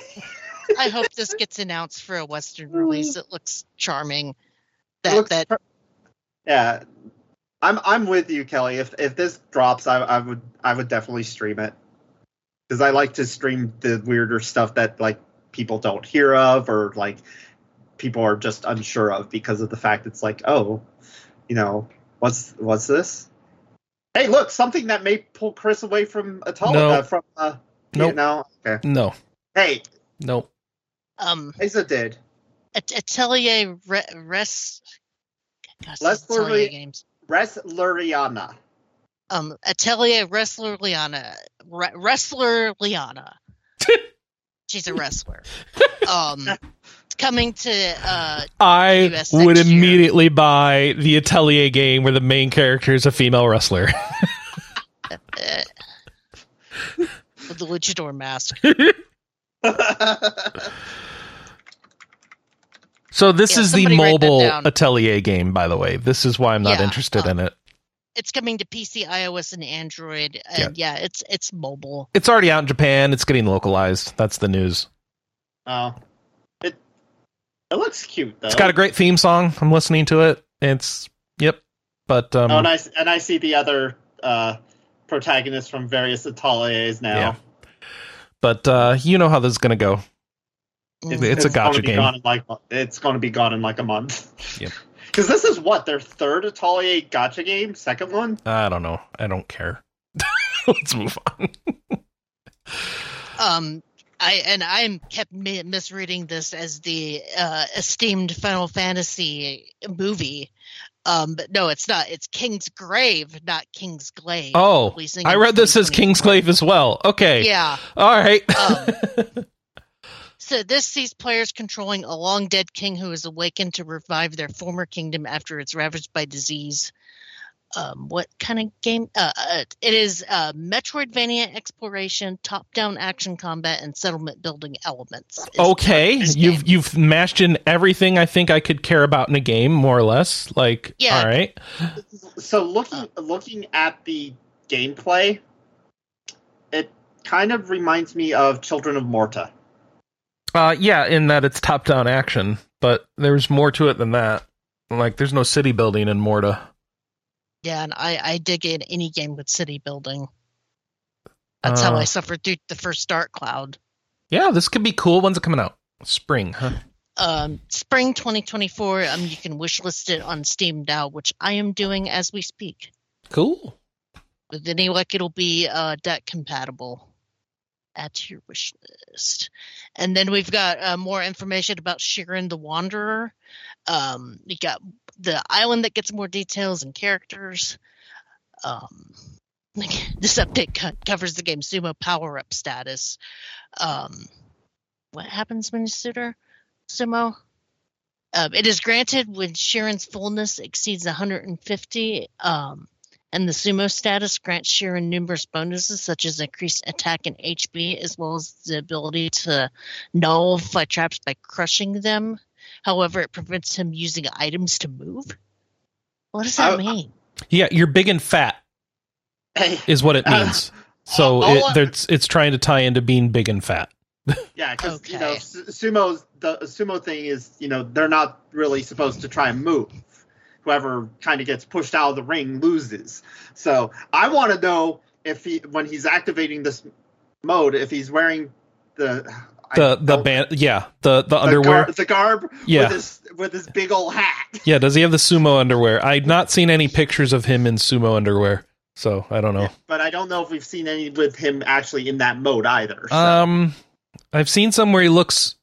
I hope this gets announced for a Western release. <laughs> It looks charming. It That looks that per- yeah, I'm I'm with you, Kelley. If if this drops, I I would I would definitely stream it because I like to stream the weirder stuff that like people don't hear of or like people are just unsure of because of the fact it's like oh, you know what's what's this? Hey, look, something that may pull Chris away from Atala No. uh, from uh, Nope. no, okay. No, Hey, nope. um Isa did. At- Atelier Re- Res. Gosh, Let's these Atelier literally- games. Resleriana. Um, Atelier Wrestler Liana. Re- wrestler Liana. <laughs> She's a wrestler. Um, coming to. Uh, I US would next year. immediately buy the Atelier game where the main character is a female wrestler. with <laughs> the luchador mask. <laughs> so this Yeah, is the somebody write that mobile. Atelier game, by the way. This is why I'm not Yeah, interested uh, in it. It's coming to PC, iOS, and Android, and yeah, it's it's mobile. It's already out in Japan. It's getting localized. That's the news. oh, it it looks cute though. It's got a great theme song. I'm listening to it. It's yep. But um, oh, and I s- and I see the other uh, protagonists from various ateliers now. Yeah. but uh, you know how this is gonna go. Mm. It's a gacha game. Gone in like it's going to be gone in like a month. Yep. <laughs> Because this is what their third Atelier gacha game, second one. I don't know. I don't care. <laughs> Let's move on. Um, I and I am kept misreading this as the uh, esteemed Final Fantasy movie. Um, but no, it's not. It's King's Grave, not King's Glaive. Oh, I in read this as 2024. Kingsglaive as well. Okay. Yeah. All right. Um, <laughs> So this sees players controlling a long dead king who is awakened to revive their former kingdom after it's ravaged by disease. Um, what kind of game? Uh, uh, it is uh, Metroidvania exploration, top-down action combat, and settlement building elements. okay. You've game. you've mashed in everything I think I could care about in a game, more or less. Like, Yeah. all right. So looking looking at the gameplay, it kind of reminds me of Children of Morta. Uh, yeah, in that it's top down action, but there's more to it than that. Like, there's no city building in Morta. Yeah, and I, I dig in any game with city building. That's how Uh. I suffered through the first Dark Cloud. Yeah, this could be cool. When's it coming out? Spring, huh? um, spring 2024. Um, you can wishlist it on Steam now, which I am doing as we speak. Cool. With any luck, it'll be uh, deck compatible. Add to your wish list. And then we've got uh, more information about Shiren the Wanderer. Um, we got the island that gets more details and characters. Um, <laughs> this update co- covers the game Sumo power up status. Um, what happens when you suitor Sumo? Um, it is granted when Shiren's fullness exceeds 150. Um, and the sumo status grants Shiren numerous bonuses such as increased attack and HP, as well as the ability to nullify traps by crushing them. However, it prevents him using items to move. What does that I- mean? Yeah, you're big and fat <coughs> is what it Uh, means. so all it, I- there's, it's trying to tie into being big and fat. <laughs> yeah, because you know Okay. su- sumo's the sumo thing is you know they're not really supposed to try and move. Whoever kind of gets pushed out of the ring loses. So I want to know if he when he's activating this mode if he's wearing the The the band, yeah, the the the underwear. gar- the garb Yeah. with his with his big old hat. Yeah, does he have the sumo underwear? I've not seen any pictures of him in sumo underwear, so I don't know. But I don't know if we've seen any with him actually in that mode either. So. Um, I've seen some where he looks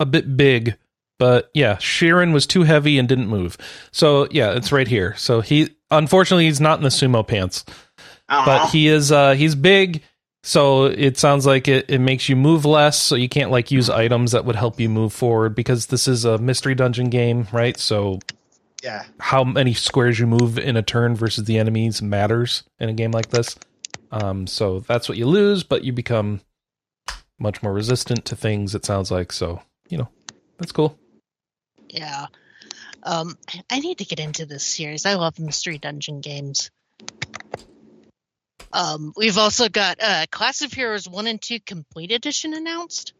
a bit big, but yeah, Shiren was too heavy and didn't move. So yeah, it's right here. So he unfortunately he's not in the sumo pants, Aw. but he is uh he's big. So it sounds like it, it makes you move less, so you can't like use items that would help you move forward because this is a mystery dungeon game, right? So yeah. how many squares you move in a turn versus the enemies matters in a game like this. Um, so that's what you lose, but you become much more resistant to things. It sounds like so. You know, that's cool. Yeah. Um, I need to get into this series. I love mystery dungeon games. Um, we've also got uh, Class of Heroes 1 and 2 Complete Edition announced.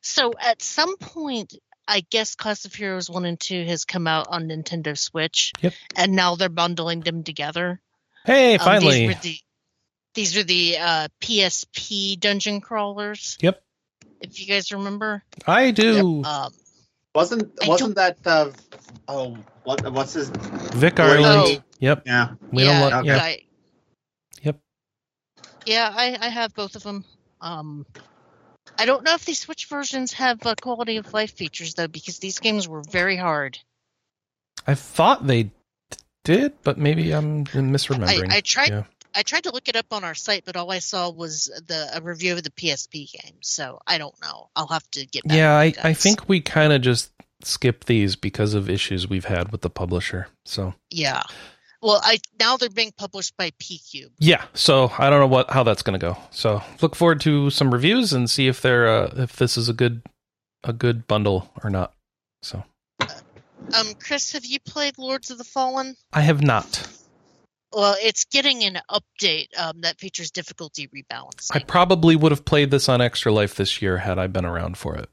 So at some point, I guess Class of Heroes 1 and 2 has come out on Nintendo Switch. Yep. And now they're bundling them together. Hey, Um, finally. these were the, these are the uh, PSP dungeon crawlers. Yep. If you guys remember. I do. Um, Wasn't wasn't that uh oh what what's his Vic Blade. Ireland. Yep. yeah We yeah, don't. Lo- yeah. I, Yep. Yeah, I, I have both of them. Um, I don't know if these Switch versions have uh, quality of life features though, because these games were very hard. I thought they did, but maybe I'm misremembering. I tried- Yeah. I tried to look it up on our site, but all I saw was the a review of the PSP game. So I don't know. I'll have to get. yeah, I, I think we kind of just skip these because of issues we've had with the publisher. So yeah, well, I now they're being published by PQ. Yeah, so I don't know what how that's going to go. So look forward to some reviews and see if they're uh, if this is a good a good bundle or not. So, um, Chris, have you played Lords of the Fallen? I have not. Well, it's getting an update um, that features difficulty rebalancing. I probably would have played this on Extra Life this year had I been around for it.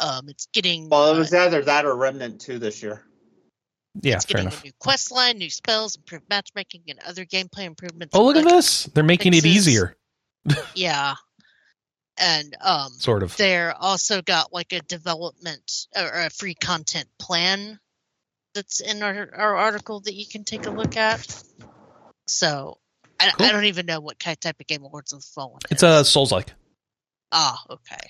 Um, it's getting well. It was uh, either that or Remnant Two this year. Yeah, it's fair getting enough. a new quest line, new spells, improved matchmaking, and other gameplay improvements. Oh, look at this! They're making fixes. it easier. <laughs> yeah, and um, sort of. They're also got like a development or a free content plan that's in our, our article that you can take a look at. So I, cool. I don't even know what type of game Lords of the Fallen. It's a Souls like. Ah, okay.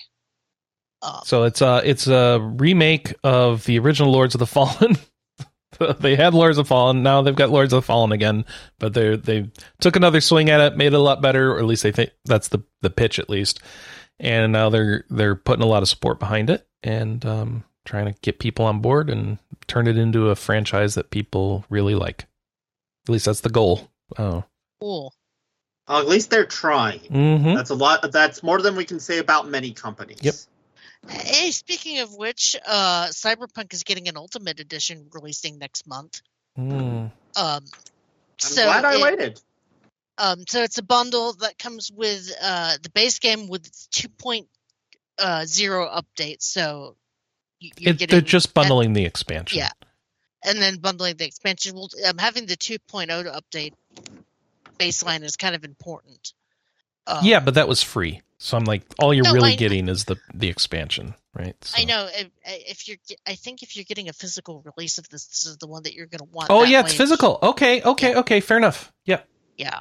Um, so it's a it's a remake of the original Lords of the Fallen. <laughs> they had Lords of Fallen. Now they've got Lords of the Fallen again, but they they took another swing at it, made it a lot better, or at least they think that's the the pitch at least. And now they're they're putting a lot of support behind it and um, trying to get people on board and turn it into a franchise that people really like. At least that's the goal. Oh, cool. Uh, at least they're trying. Mm-hmm. That's a lot. That's more than we can say about many companies. Yep. Hey, speaking of which, uh, Cyberpunk is getting an Ultimate Edition releasing next month. Mm. Um, I'm so glad I it, waited. Um, so it's a bundle that comes with uh, the base game with 2.0 uh, updates. So it, getting, they're just bundling and, the expansion. Yeah, and then bundling the expansion. Well, um, having the 2.0 update baseline is kind of important. Um, yeah, but that was free. So I'm like, all you're no, really I, getting is the the expansion, right? So. I know. If, if, you're, I think if you're getting a physical release of this, this is the one that you're going to want. Oh yeah, it's physical. Okay, okay, yeah. okay. Fair enough. Yeah. Yeah.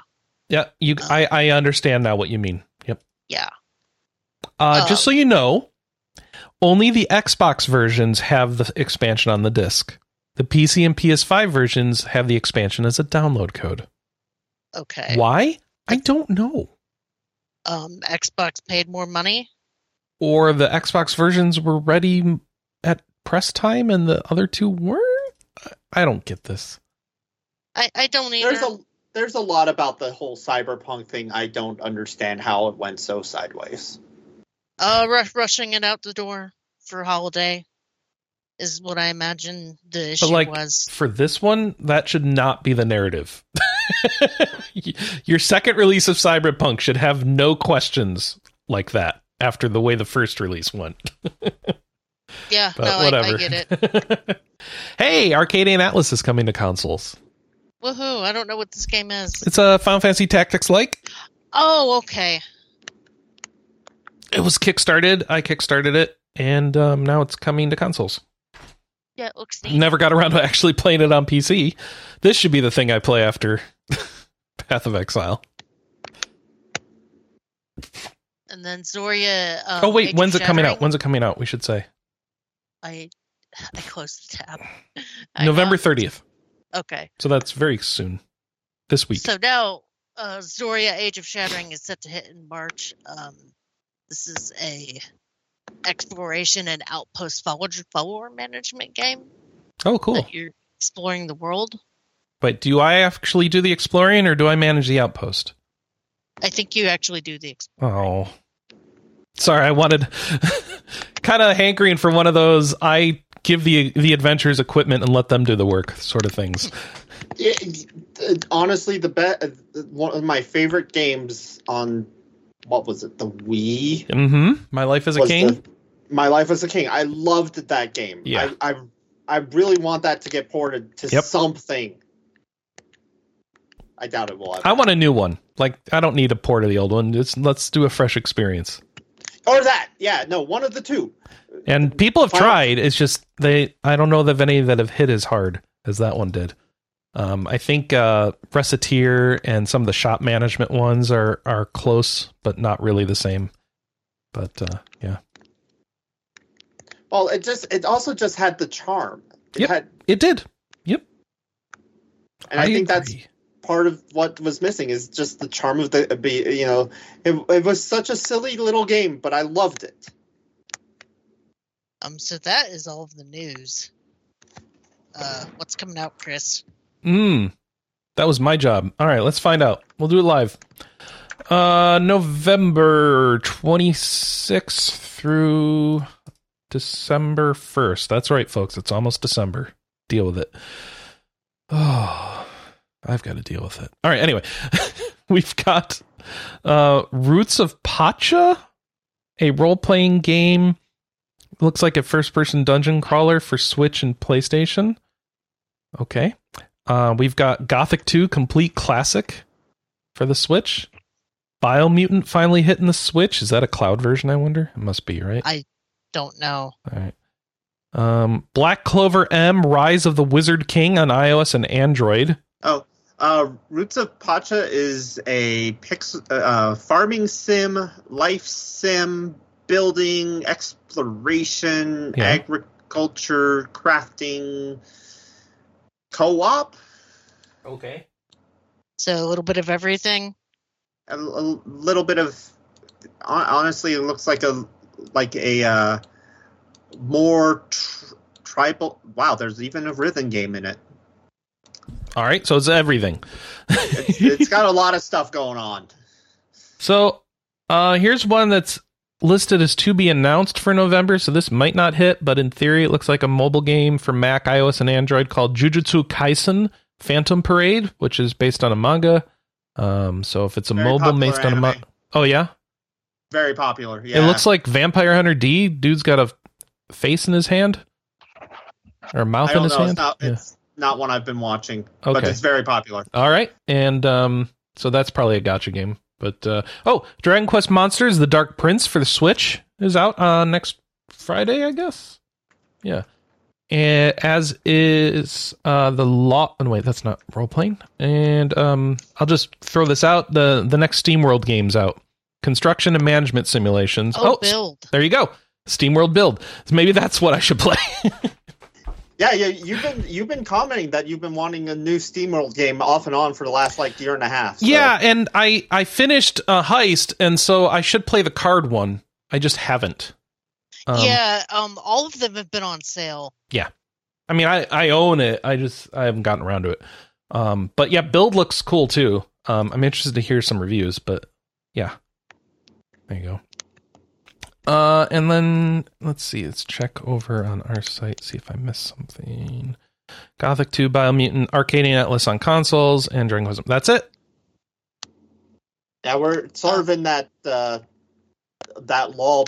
Yeah. You, um, I, I understand now what you mean. Yep. Yeah. Uh, um, just so you know, only the Xbox versions have the expansion on the disc. The PC and PS5 versions have the expansion as a download code. Okay. Why? I don't know um, Xbox paid more money, or the Xbox versions were ready at press time and the other two weren't. I don't get this. I, I don't either. There's a there's a lot about the whole cyberpunk thing. I don't understand how it went so sideways. Uh, rush, rushing it out the door for holiday is what I imagine the issue but like, was. For this one, that should not be the narrative. <laughs> Your second release of Cyberpunk should have no questions like that after the way the first release went. yeah, <laughs> but no, whatever. I, I get it. <laughs> hey, Arcadian Atlas is coming to consoles. Woohoo! I don't know what this game is. It's a Final Fantasy Tactics like. Oh, okay. It was kickstarted. I kickstarted it, and um, now it's coming to consoles. Yeah, it looks neat. Never got around to actually playing it on PC. This should be the thing I play after <laughs> Path of Exile. And then Zoria. Um, oh wait, when's it coming out? When's it coming out? We should say. I <laughs> I closed the tab. <laughs> November thirtieth. Okay. So that's very soon. This week. So now, uh, Zoria: Age of Shattering is set to hit in March. Um, this is a exploration and outpost follower, follower management game. Oh, cool! You're exploring the world. But do I actually do the exploring, or do I manage the outpost? I think you actually do the exploring. Oh, sorry. I wanted <laughs> kind of hankering for one of those. I give the the adventurers equipment and let them do the work, sort of things. It, it, honestly, the bet uh, one of my favorite games on what was it? The Wii. Mm-hmm. My Life as a King. The, My Life as a King. I loved that game. Yeah. I I, I really want that to get ported to yep. something. I doubt it will. Ever. I want a new one. Like I don't need a port of the old one. Just let's do a fresh experience. Or that, yeah, no, one of the two. And people have Final- tried. It's just they. I don't know of any that have hit as hard as that one did. Um, I think uh, Recettear and some of the shop management ones are are close, but not really the same. But uh, yeah. Well, it just it also just had the charm. It yep, had, it did. Yep. And I, I think agree. that's part of what was missing is just the charm of the you know it, it was such a silly little game but i loved it um so that is all of the news uh what's coming out chris hmm that was my job all right let's find out we'll do it live uh november 26th through december 1st that's right folks it's almost december deal with it oh <sighs> I've got to deal with it. All right. Anyway, <laughs> we've got uh, Roots of Pacha, a role playing game. Looks like a first person dungeon crawler for Switch and PlayStation. Okay. Uh, we've got Gothic 2 Complete Classic for the Switch. Biomutant finally hitting the Switch. Is that a cloud version, I wonder? It must be, right? I don't know. All right. Um, Black Clover M Rise of the Wizard King on iOS and Android. Oh, uh, Roots of Pacha is a pix- uh, farming sim, life sim, building, exploration, yeah. agriculture, crafting, co-op. Okay. So a little bit of everything. A, a little bit of. Honestly, it looks like a like a uh, more tr- tribal. Wow, there's even a rhythm game in it. All right, so it's everything. it's, it's got a lot of stuff going on. <laughs> So, uh, here's one that's listed as to be announced for November, so this might not hit, but in theory, it looks like a mobile game for Mac, iOS, and Android called Jujutsu Kaisen Phantom Parade, which is based on a manga. Um, so if it's a Very mobile based on a manga, oh yeah, very popular. Yeah, it looks like Vampire Hunter D. Dude's got a face in his hand or a mouth in his know. hand. It's not, yeah. it's, not one I've been watching, okay. but it's very popular. All right, and um, so that's probably a gacha game. But uh, oh, Dragon Quest Monsters: The Dark Prince for the Switch is out uh, next Friday, I guess. Yeah, and as is uh, the law. Oh, wait, that's not role playing. And um, I'll just throw this out: the the next SteamWorld game's out. Construction and management simulations. Oh, oh build. There you go. SteamWorld build. So maybe that's what I should play. <laughs> Yeah, yeah, you've been you've been commenting that you've been wanting a new SteamWorld game off and on for the last like year and a half. So. Yeah, and I I finished a Heist, and so I should play the card one. I just haven't. Um, yeah, um, all of them have been on sale. Yeah, I mean, I I own it. I just I haven't gotten around to it. Um, but yeah, build looks cool too. Um, I'm interested to hear some reviews, but yeah, there you go. Uh, and then let's see. Let's check over on our site, see if I missed something. Gothic 2, Biomutant, Arcadian Atlas on consoles, and Dragon Quest. That's it. Yeah, we're sort of in that uh, that lull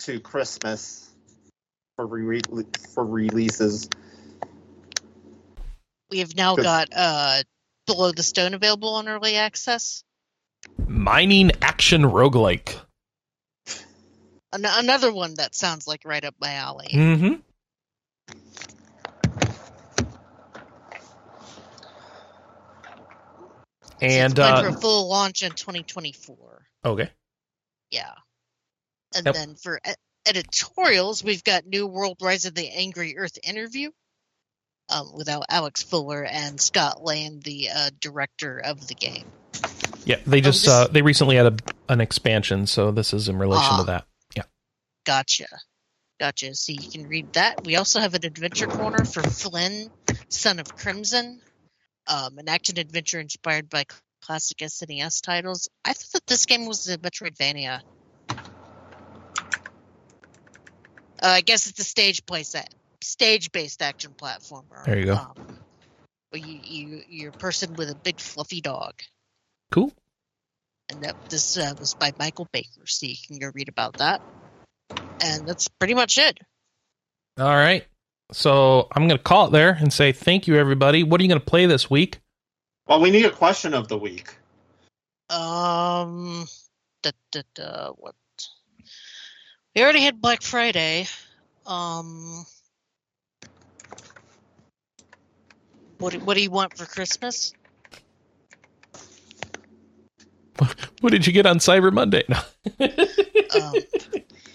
to Christmas for re- for releases. We have now got uh, Below the Stone available on early access. Mining action roguelike. An- another one that sounds like right up my alley. Mm-hmm. And uh, for a full launch in 2024. Okay. Yeah. And yep. then for ed- editorials, we've got New World Rise of the Angry Earth interview um, without Alex Fuller and Scot Lane, the uh, director of the game. Yeah, they just oh, this... uh, they recently had a, an expansion, so this is in relation to ah. that. Gotcha. Gotcha. So you can read that. We also have an adventure corner for Flynn, Son of Crimson, um, an action adventure inspired by classic SNES titles. I thought that this game was a Metroidvania. Uh, I guess it's a stage place stage based action platformer. There you go. Um, you, you you're a person with a big fluffy dog. Cool. And that this uh, was by Michael Baker, so you can go read about that and that's pretty much it. All right. So I'm going to call it there and say thank you, everybody. What are you going to play this week? Well, we need a question of the week. Um, da, da, da, what? We already had Black Friday. Um, what what do you want for Christmas? <laughs> What did you get on Cyber Monday? No. <laughs> um,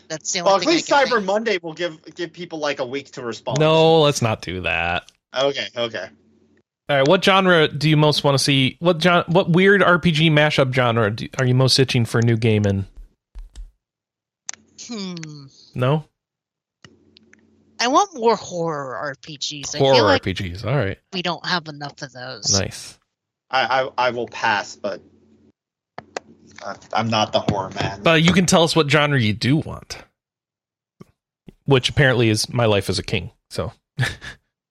that's the only. Well, at least Cyber think. Monday will give give people like a week to respond. No, let's not do that. Okay. Okay. All right, what genre do you most want to see? What genre, what weird RPG mashup genre do, are you most itching for a new game in? Hmm. No. I want more horror RPGs. Horror I feel like RPGs. All right. We don't have enough of those. Nice. I I, I will pass, but I'm not the horror man. But you can tell us what genre you do want, which apparently is My Life as a King. So. <laughs>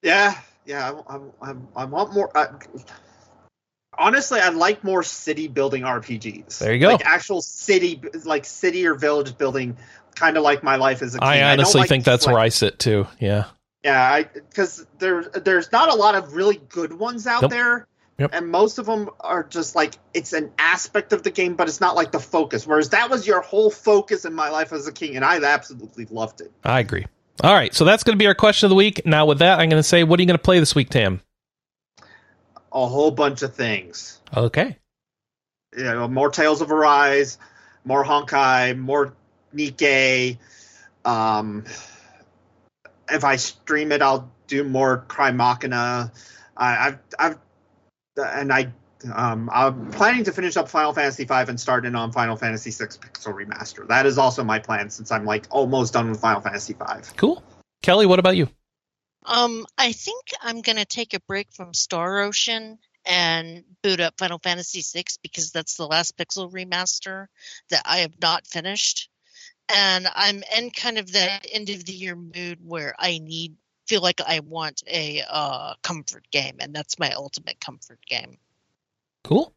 yeah, yeah, I, I, I want more. Uh, honestly, I like more city building RPGs. There you go. Like actual city, like city or village building, kind of like my life as a king. I honestly I like think that's like, where I sit too. Yeah. Yeah, I because there's there's not a lot of really good ones out nope. there. Yep. And most of them are just like it's an aspect of the game, but it's not like the focus. Whereas that was your whole focus in my life as a king, and I absolutely loved it. I agree. All right, so that's going to be our question of the week. Now, with that, I'm going to say, what are you going to play this week, Tam? A whole bunch of things. Okay. You know, more Tales of Arise, more Honkai, more Nikke. Um, if I stream it, I'll do more Crymachina. I, I've, I've, and I um, I'm planning to finish up Final Fantasy V and start in on Final Fantasy VI Pixel Remaster. That is also my plan since I'm like almost done with Final Fantasy V. Cool. Kelley, what about you? Um, I think I'm gonna take a break from Star Ocean and boot up Final Fantasy VI because that's the last Pixel Remaster that I have not finished, and I'm in kind of that end of the year mood where I need feel like I want a uh, comfort game, and that's my ultimate comfort game. Cool.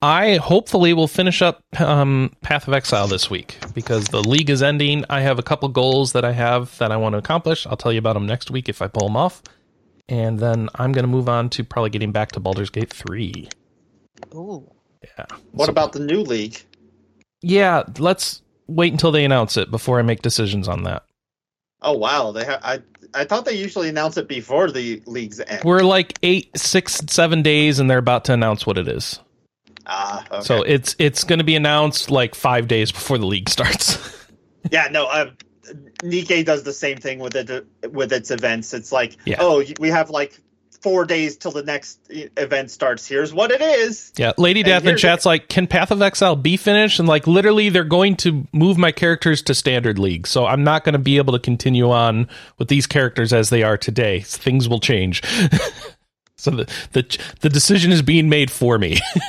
I hopefully will finish up um, Path of Exile this week because the league is ending. I have a couple goals that I have that I want to accomplish. I'll tell you about them next week if I pull them off. And then I'm going to move on to probably getting back to Baldur's Gate 3. Ooh. Yeah. What so, about the new league? Yeah, let's wait until they announce it before I make decisions on that. Oh wow, they ha- I I thought they usually announce it before the league's end. We're like eight, six, seven days, and they're about to announce what it is. Ah, okay. so it's it's going to be announced like five days before the league <laughs> starts. yeah, no, uh, Nikke does the same thing with it with its events. It's like, yeah. oh, we have like four days till the next event starts. Here's what it is. Yeah, Lady Death in chat's it. like, can Path of Exile be finished? And like, literally, they're going to move my characters to standard league, so I'm not going to be able to continue on with these characters as they are today. Things will change. <laughs> so the the the decision is being made for me. <laughs>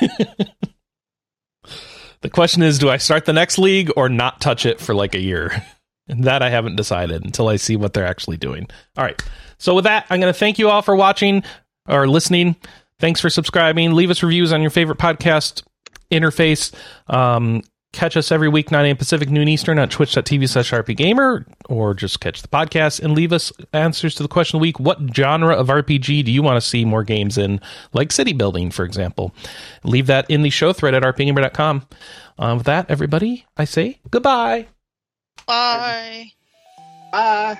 the question is, do I start the next league or not touch it for like a year? <laughs> That I haven't decided until I see what they're actually doing. All right. So with that, I'm going to thank you all for watching or listening. Thanks for subscribing. Leave us reviews on your favorite podcast interface. Um, catch us every week, 9 a.m. Pacific, noon Eastern at twitch.tv slash rpgamer, or just catch the podcast and leave us answers to the question of the week. What genre of RPG do you want to see more games in, like city building, for example? Leave that in the show thread at rpgamer.com. Um, with that, everybody, I say goodbye. Bye. Bye.